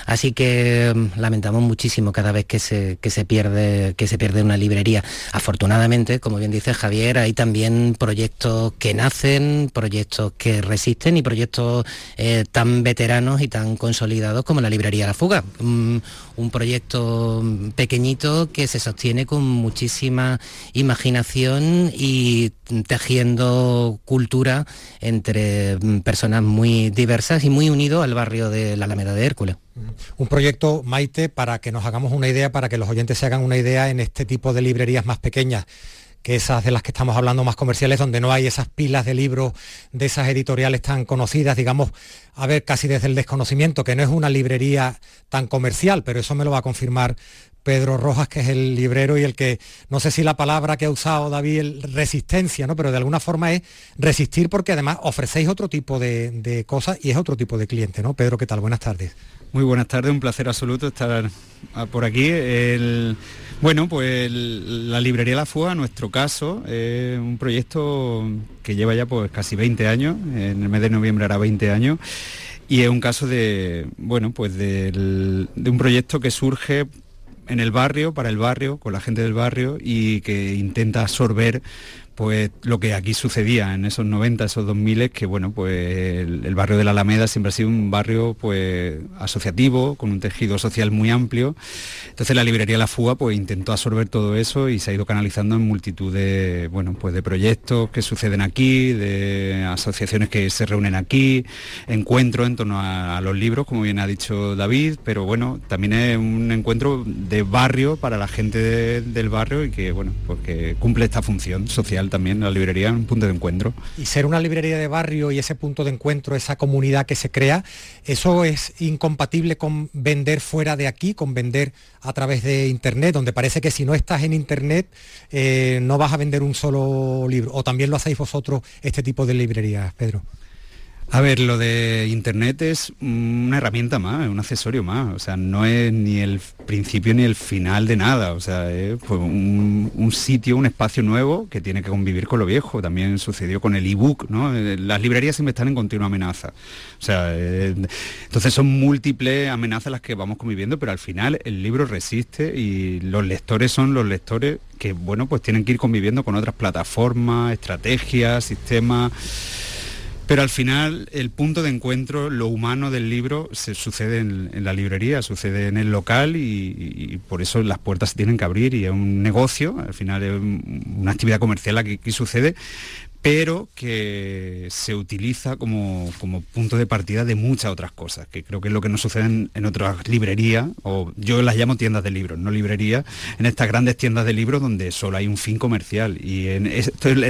Así que mm, lamentamos muchísimo cada vez que se, que se, pierde, que se pierde una librería. Afortunadamente, como bien dice Javier, hay también proyectos que nacen, proyectos que resisten y proyectos eh, tan veteranos y tan consolidados como la librería La Fuga. Un, un proyecto pequeñito que se sostiene con muchísima imaginación y tejiendo cultura entre personas muy diversas y muy unido al barrio de la Alameda de Hércules. Un proyecto, Maite, para que nos hagamos una idea, para que los oyentes se hagan una idea en este tipo de librerías más pequeñas que esas de las que estamos hablando más comerciales, donde no hay esas pilas de libros de esas editoriales tan conocidas, digamos, a ver, casi desde el desconocimiento, que no es una librería tan comercial, pero eso me lo va a confirmar Pedro Rojas, que es el librero y el que, no sé si la palabra que ha usado David, el resistencia, ¿no? Pero de alguna forma es resistir porque además ofrecéis otro tipo de, cosas y es otro tipo de cliente, ¿no? Pedro, ¿qué tal? Buenas tardes. Muy buenas tardes, un placer absoluto estar por aquí. El- bueno, pues la librería La Fuga, en nuestro caso, es un proyecto que lleva ya pues casi 20 años, en el mes de noviembre hará 20 años, y es un caso de, bueno, pues de un proyecto que surge en el barrio, para el barrio, con la gente del barrio y que intenta absorber pues lo que aquí sucedía en esos 90, esos 2000, que bueno, pues el, barrio de la Alameda siempre ha sido un barrio pues asociativo, con un tejido social muy amplio. Entonces la librería La Fuga pues intentó absorber todo eso y se ha ido canalizando en multitud de, bueno, pues de proyectos que suceden aquí, de asociaciones que se reúnen aquí, encuentros en torno a, los libros, como bien ha dicho David, pero bueno, también es un encuentro de barrio para la gente de- del barrio y que bueno, pues que cumple esta función social también, la librería un punto de encuentro. Y ser una librería de barrio y ese punto de encuentro, esa comunidad que se crea, ¿eso es incompatible con vender fuera de aquí, con vender a través de Internet, donde parece que si no estás en Internet eh, no vas a vender un solo libro? ¿O también lo hacéis vosotros este tipo de librerías, Pedro? A ver, lo de Internet es una herramienta más, un accesorio más, o sea, no es ni el principio ni el final de nada, o sea, es pues, un, un sitio, un espacio nuevo que tiene que convivir con lo viejo. También sucedió con el ebook, ¿no? Eh, Las librerías siempre están en continua amenaza, o sea, eh, entonces son múltiples amenazas las que vamos conviviendo, pero al final el libro resiste y los lectores son los lectores que, bueno, pues tienen que ir conviviendo con otras plataformas, estrategias, sistemas. Pero al final el punto de encuentro, lo humano del libro, se sucede en, la librería, sucede en el local y, por eso las puertas se tienen que abrir y es un negocio, al final es un- una actividad comercial la que aquí sucede, pero que se utiliza como, como punto de partida de muchas otras cosas, que creo que es lo que no sucede en, en otras librerías, o yo las llamo tiendas de libros, no librerías, en estas grandes tiendas de libros donde solo hay un fin comercial. Y en,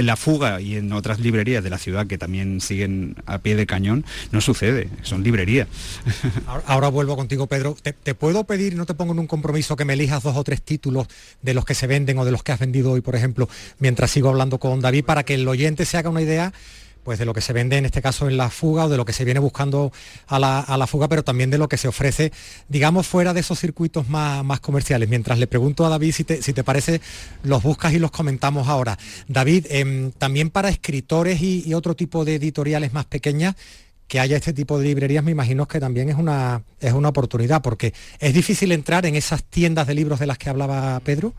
la fuga y en otras librerías de la ciudad que también siguen a pie de cañón, no sucede, son librerías. Ahora, ahora vuelvo contigo, Pedro. ¿Te, te puedo pedir, no te pongo en un compromiso, que me elijas dos o tres títulos de los que se venden o de los que has vendido hoy, por ejemplo, mientras sigo hablando con David, para que el oyente se haga una idea pues de lo que se vende en este caso en la fuga o de lo que se viene buscando a la, a la fuga, pero también de lo que se ofrece, digamos, fuera de esos circuitos más, más comerciales. Mientras le pregunto a David si te, si te parece, los buscas y los comentamos ahora. David, em, también para escritores y, y otro tipo de editoriales más pequeñas, que haya este tipo de librerías me imagino que también es una, es una oportunidad, porque es difícil entrar en esas tiendas de libros de las que hablaba Pedro.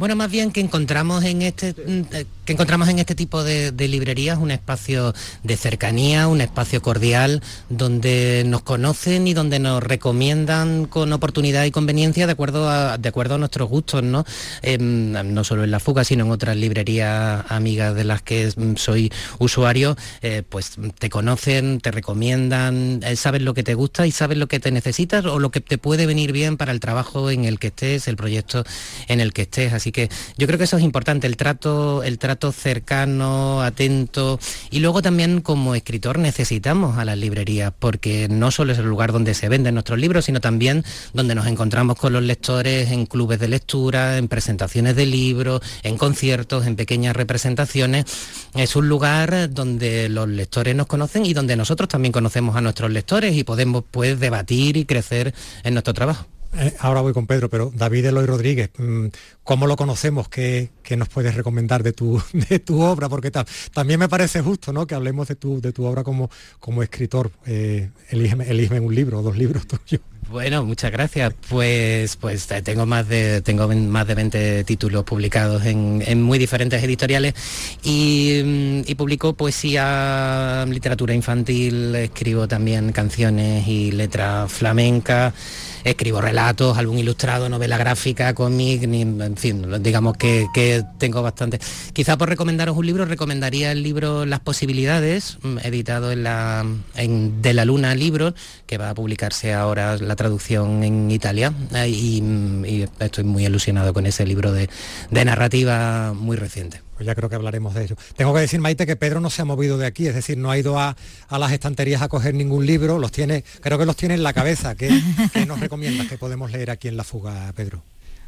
Bueno, más bien que encontramos en este mm, eh, que encontramos en este tipo de, librerías un espacio de cercanía, un espacio cordial, donde nos conocen y donde nos recomiendan con oportunidad y conveniencia de acuerdo a, de acuerdo a nuestros gustos, ¿no? Em, no solo en la fuga, sino en otras librerías amigas de las que mm, soy usuario, eh, pues te conocen, te recomiendan, eh, saben lo que te gusta y saben lo que te necesitas o lo que te puede venir bien para el trabajo en el que estés, el proyecto en el que estés. Así que yo creo que eso es importante, el trato, el trato cercano, atento. Y luego también como escritor necesitamos a las librerías, porque no solo es el lugar donde se venden nuestros libros, sino también donde nos encontramos con los lectores en clubes de lectura, en presentaciones de libros, en conciertos, en pequeñas representaciones. Es un lugar donde los lectores nos conocen y donde nosotros también conocemos a nuestros lectores y podemos pues debatir y crecer en nuestro trabajo. Eh, ahora voy con Pedro, pero David Eloy Rodríguez, mm, ¿cómo lo conocemos? ¿Qué, qué nos puedes recomendar de tu, de tu obra? Porque ta- también me parece justo ¿no? que hablemos de tu, de tu obra como, como escritor. Eh, elígeme, un libro, dos libros tuyos. Bueno, muchas gracias. Pues, pues eh, tengo más de tengo más de 20 títulos publicados en, muy diferentes editoriales y, mm, y publico poesía, literatura infantil, escribo también canciones y letra flamenca, escribo relatos, álbum ilustrado, novela gráfica, cómic, en fin, digamos que, que tengo bastante. Quizá por recomendaros un libro, recomendaría el libro Las posibilidades, mm, editado en la en De la Luna Libros, que va a publicarse ahora la traducción en Italia. Y, mm, y estoy muy ilusionado con ese libro de, de narrativa muy reciente. Pues ya creo que hablaremos de ello. Tengo que decir, Maite, que Pedro no se ha movido de aquí, es decir, no ha ido a, a las estanterías a coger ningún libro, los tiene, creo que los tiene en la cabeza. ¿Qué, nos recomiendas que podemos leer aquí en La Fuga, Pedro?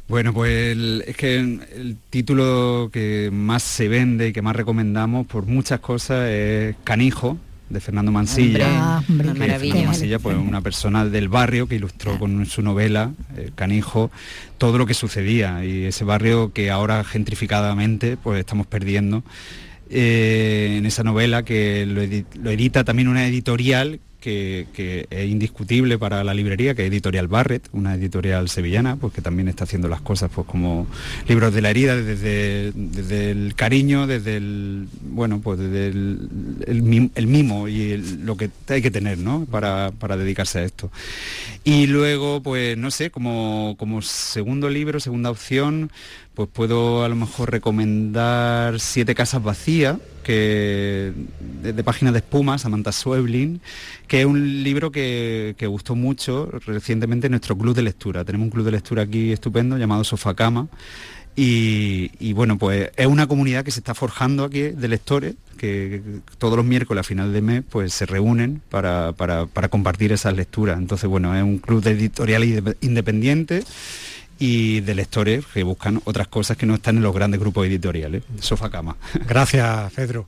Bueno, pues es que el título que más se vende y que más recomendamos por muchas cosas es Canijo, de Fernando Mansilla. Hombre, Ah, hombre, que. Fernando Mansilla, pues una persona del barrio que ilustró con su novela, eh, Canijo, todo lo que sucedía y ese barrio que ahora gentrificadamente pues estamos perdiendo. Eh, en esa novela que lo edita también una editorial que, es indiscutible para la librería, que es Editorial Barrett, una editorial sevillana, pues que también está haciendo las cosas pues como libros de la herida, desde, el cariño, desde el bueno, pues desde el, el mim- el mimo y lo que hay que tener, ¿no? Para, para dedicarse a esto. Y luego, pues no sé, como, como segundo libro, segunda opción, pues puedo a lo mejor recomendar Siete Casas Vacías, que de, de páginas de espuma, Samantha Sueblin, que es un libro que, que gustó mucho recientemente en nuestro club de lectura. Tenemos un club de lectura aquí estupendo llamado Sofacama. Y, bueno, pues es una comunidad que se está forjando aquí de lectores, que todos los miércoles a final de mes pues se reúnen para, para- para compartir esas lecturas. Entonces, bueno, es un club de editorial inde- independiente y de lectores que buscan otras cosas que no están en los grandes grupos editoriales. Sofá cama. Gracias, Pedro.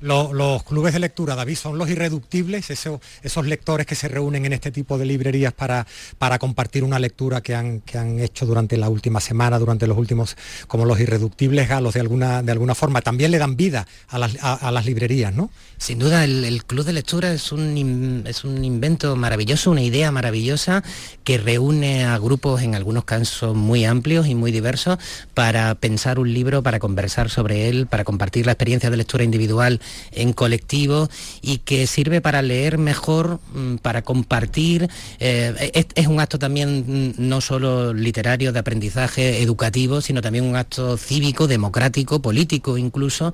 Lo- los clubes de lectura, David, son los irreductibles, esos, esos lectores que se reúnen en este tipo de librerías para, para compartir una lectura que han, que han hecho durante la última semana, durante los últimos, como los irreductibles galos de alguna, de alguna forma. También le dan vida a las, a- las librerías, ¿no? Sin duda, el, club de lectura es un, es un invento maravilloso, una idea maravillosa que reúne a grupos, en algunos casos muy amplios y muy diversos, para pensar un libro, para conversar sobre él, para compartir la experiencia de lectura individual en colectivo y que sirve para leer mejor, mm, para compartir. eh, es, un acto también mm, no solo literario de aprendizaje educativo, sino también un acto cívico, democrático, político incluso.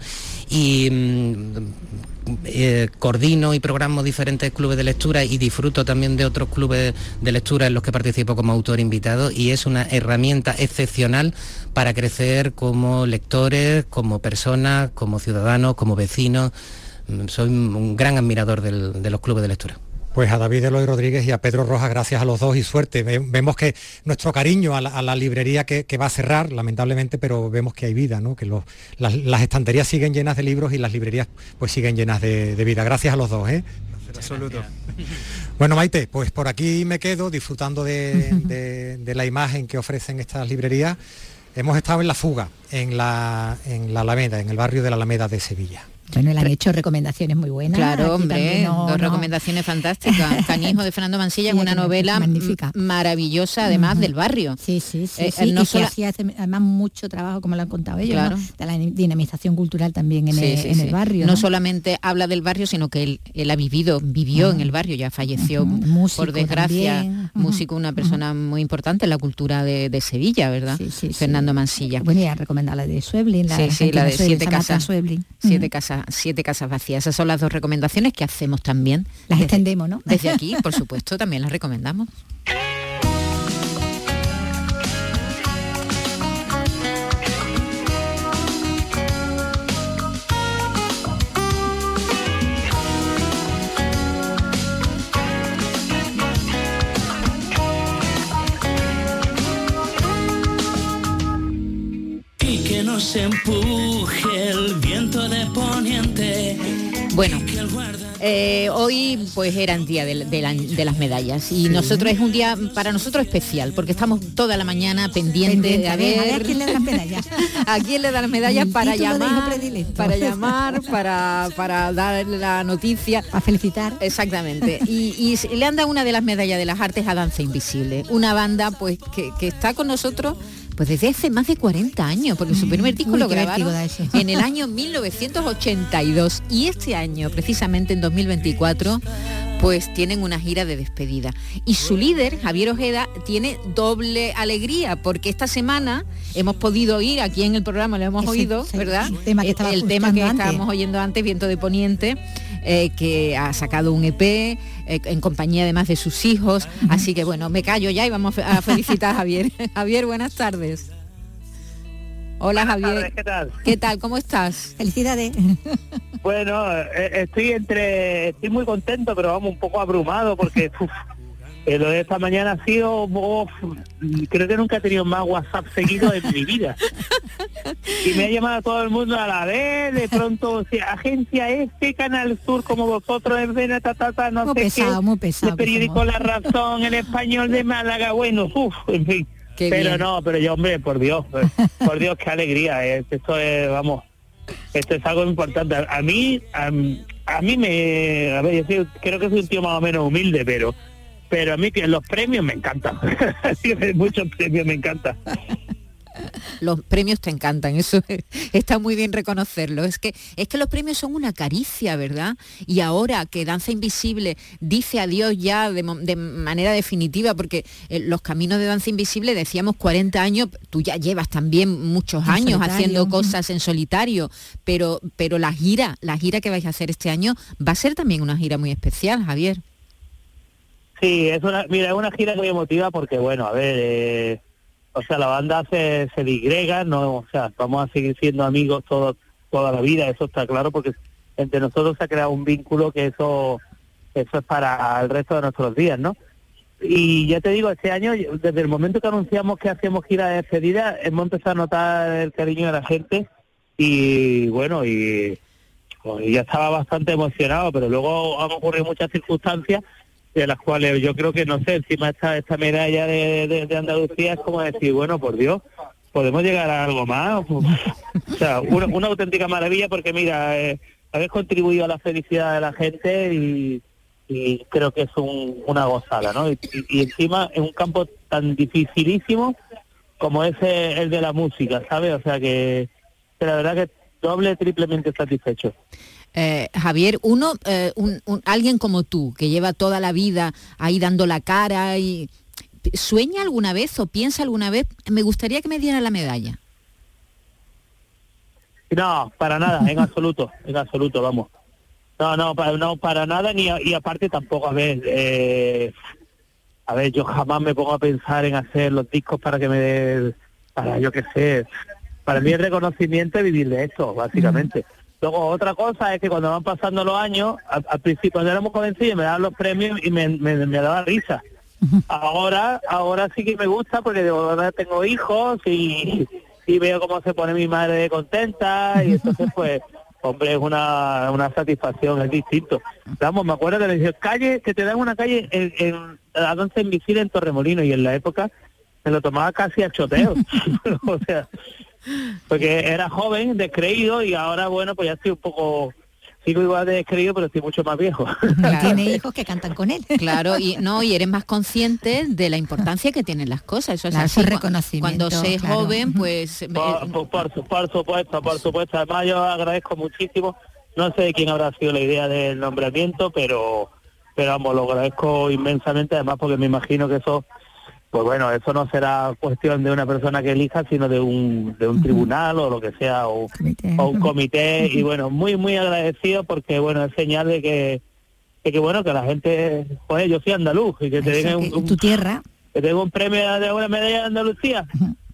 Mm, eh, coordino y programo diferentes clubes de lectura y disfruto también de otros clubes de lectura en los que participo como autor invitado y es una herramienta excepcional para crecer como lectores, como personas, como ciudadanos, como vecinos. Mm, Soy un gran admirador de los clubes de lectura. Pues a David Eloy Rodríguez y a Pedro Rojas, gracias a los dos y suerte. Ve- Vemos que nuestro cariño a la, a la librería que, que va a cerrar, lamentablemente, pero vemos que hay vida, ¿no? que los- las, las estanterías siguen llenas de libros y las librerías pues siguen llenas de, de vida. Gracias a los dos. ¿eh? Absoluto. Bueno, Maite, pues por aquí me quedo disfrutando de, de- de la imagen que ofrecen estas librerías. Hemos estado en La Fuga, en la, en la Alameda, en el barrio de la Alameda de Sevilla. Bueno, le han hecho recomendaciones muy buenas. Claro, hombre, no- dos no- recomendaciones fantásticas. Canijo de Fernando Mansilla Sí, una novela magnífica. maravillosa, además del barrio. Sí, sí, sí, Eh, sí, no y sola- que hacía además mucho trabajo, como lo han contado ellos, de la dinamización cultural también en, Sí, el, en barrio. No, solamente habla del barrio, sino que él, él ha vivido, vivió en el barrio, ya falleció, músico por desgracia, músico, una persona muy importante en la cultura de, de Sevilla, ¿verdad? Fernando Mansilla. Bueno, y a recomendar la de Sueblin, la Sí, sí, Argentina la de siete casas, siete Ujú. Casas, siete casas vacías. Esas son las dos recomendaciones que hacemos también. Las desde- extendemos, ¿no? Desde aquí, por supuesto, también las recomendamos. eh, hoy pues era el día de, de la- de las medallas y nosotros es un día para nosotros especial porque estamos toda la mañana pendientes Pendiente, de a ver, a ver a quién le dan las medallas. a quién le dan las medallas para llamar, para llamar, para, para dar la noticia. Para felicitar. Exactamente. Y, le han dado una de las medallas de las artes a Danza Invisible, una banda pues que, que está con nosotros pues desde hace más de 40 años, porque su primer disco Uy, lo grabaron en el año 1982 y este año, precisamente en 2024, pues tienen una gira de despedida. Y su líder, Javier Ojeda, tiene doble alegría, porque esta semana hemos podido oír, aquí en el programa lo hemos Ese- oído, ¿verdad? el tema que el tema estábamos oyendo antes, Viento de Poniente, eh, que ha sacado un EP eh, en compañía además de sus hijos. Así que bueno, me callo ya y vamos a felicitar a Javier. Javier, buenas tardes. Hola Javier. tardes, ¿qué tal? ¿Qué tal? ¿Cómo estás? Felicidades. Bueno, eh, estoy entre, estoy muy contento, pero vamos un poco abrumado porque uf, Eh, lo de esta mañana ha sido, creo que nunca he tenido más WhatsApp seguido en mi vida. Y me ha llamado todo el mundo a la vez, de pronto, o sea, agencia este, Canal Sur, como vosotros, en Vena, ta, ta, ta, no Muy sé pesado, qué, muy pesado, el periódico La Razón, el español de Málaga, bueno, uff, en fin. Qué pero bien. no, pero yo, hombre, por Dios, eh, por Dios, qué alegría, eh, esto es, vamos, esto es algo importante. A, a mí, a, a mí me, a ver, yo soy- creo que soy un tío más o menos humilde, pero pero a mí que los premios me encantan. Muchos premios me encantan. Los premios te encantan, eso está muy bien reconocerlo. Es que, es que los premios son una caricia, ¿verdad? Y ahora que Danza Invisible dice adiós ya de, manera definitiva, porque eh, los caminos de Danza Invisible decíamos 40 años, tú ya llevas también muchos En años solitario, haciendo cosas en solitario, pero, pero la gira, la gira que vais a hacer este año va a ser también una gira muy especial, Javier. Sí, es una, mira, es una gira muy emotiva porque, bueno, a ver, eh, o sea, la banda se, se disgrega, no, o sea, vamos a seguir siendo amigos todo, toda la vida, eso está claro, porque entre nosotros se ha creado un vínculo que eso, eso es para el resto de nuestros días, ¿no? Y ya te digo, este año, desde el momento que anunciamos que hacíamos gira de despedida, hemos empezado a notar el cariño de la gente y bueno, y, pues, ya estaba bastante emocionado, pero luego han ocurrido muchas circunstancias de las cuales yo creo que, no sé, encima esta, esta medalla de, de- Andalucía es como decir, bueno, por Dios, podemos llegar a algo más. o sea, una, una auténtica maravilla porque, mira, eh, habéis contribuido a la felicidad de la gente y, creo que es un- una gozada, ¿no? Y, encima en un campo tan dificilísimo como es el de la música, ¿sabes? O sea que, que la verdad que doble, triplemente satisfecho. Eh, Javier, uno, eh, un- un- alguien como tú, que lleva toda la vida ahí dando la cara y sueña alguna vez o piensa alguna vez, me gustaría que me diera la medalla. No, para nada, en absoluto, en absoluto, vamos. No, no, para, no, para nada, ni a- y aparte tampoco, a ver, eh, a ver, yo jamás me pongo a pensar en hacer los discos para que me dé, para yo qué sé, para mí el reconocimiento es vivir de esto, básicamente. Luego, otra cosa es que cuando van pasando los años, al, principio, cuando éramos jovencillos, me daban los premios y me, me, daba risa. Ahora, ahora sí que me gusta porque tengo hijos y, y veo cómo se pone mi madre contenta y entonces pues hombre es una, una satisfacción, es distinto. Vamos, me acuerdo que le dije, calle, que te dan una calle en, en a Danza Invisible en Torremolino y en la época me lo tomaba casi a choteo. o sea, porque era joven, descreído y ahora bueno pues ya estoy un poco, sigo igual de descreído pero estoy mucho más viejo. Tiene hijos que cantan con él. Claro, y no, y eres más consciente de la importancia que tienen las cosas. Eso es Claro, así. reconocimiento, Cuando se es claro. joven, pues Por, por, por su- por supuesto, por supuesto. Además yo agradezco muchísimo. No sé de quién habrá sido la idea del nombramiento, pero pero vamos, lo agradezco inmensamente, además porque me imagino que eso, pues bueno, eso no será cuestión de una persona que elija, sino de un, de un tribunal o lo que sea, o, o un comité. Y bueno, muy, muy agradecido porque, bueno, es señal de que, de que bueno, que la gente, pues yo soy andaluz y que te den un, un- tu tierra. que tengo un premio de una medalla de Andalucía.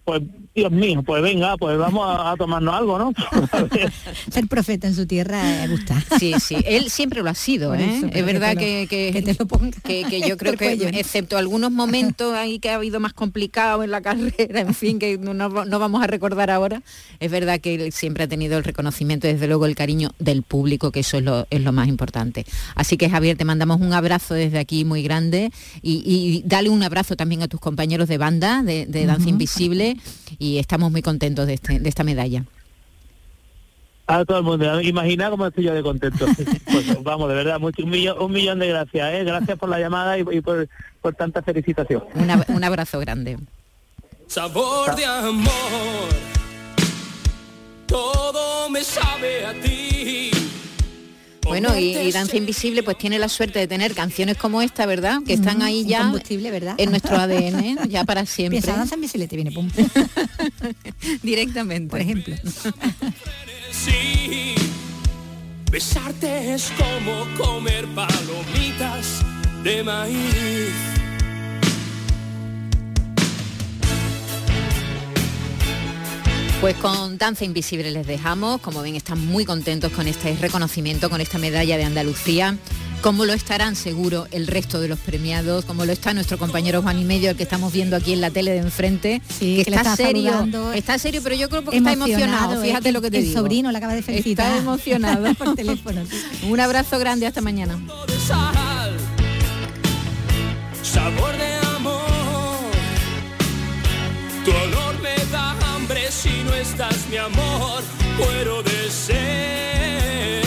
Pues, Dios mío, pues venga, pues vamos a, a tomarnos algo, ¿no? Ser profeta en su tierra eh, gusta. Sí, sí, él siempre lo ha sido, ¿eh? eso, es verdad que, que, que te lo ponga que- que yo creo que, excepto algunos momentos ahí que ha habido más complicado en la carrera, en fin, que no, no- vamos a recordar ahora, es verdad que él siempre ha tenido el reconocimiento, desde luego el cariño del público, que eso es lo, es lo más importante. Así que Javier, te mandamos un abrazo desde aquí muy grande y, y dale un abrazo también a tus compañeros de banda de, de Danza. Invisible y estamos muy contentos de, este- de esta medalla. A todo el mundo. Imagina cómo estoy yo de contento. Pues vamos, de verdad, mucho, un, millón, un millón de gracias. ¿eh? Gracias por la llamada y, y por, por tanta felicitación. Una- un abrazo grande. Sabor de amor, todo me sabe a ti. Bueno, y, y Danza Invisible pues tiene la suerte de tener canciones como esta, ¿verdad? Que están ahí ya combustible, ¿verdad? en nuestro ADN, ya para siempre. Piensa, danza invisible te viene pum. Directamente. Por ejemplo. Sí, besarte es como comer palomitas de maíz. Pues con Danza Invisible les dejamos. Como ven, están muy contentos con este reconocimiento, con esta medalla de Andalucía. como lo estarán seguro el resto de los premiados, como lo está nuestro compañero Juan y Medio, el que estamos viendo aquí en la tele de enfrente, que, que le está, está serio, saludando. está serio, pero yo creo que está emocionado, eh, fíjate que lo que te el digo. sobrino le acaba de felicitar. Está emocionado por teléfono. Un abrazo grande, hasta mañana. si no estás mi amor, puedo de ser.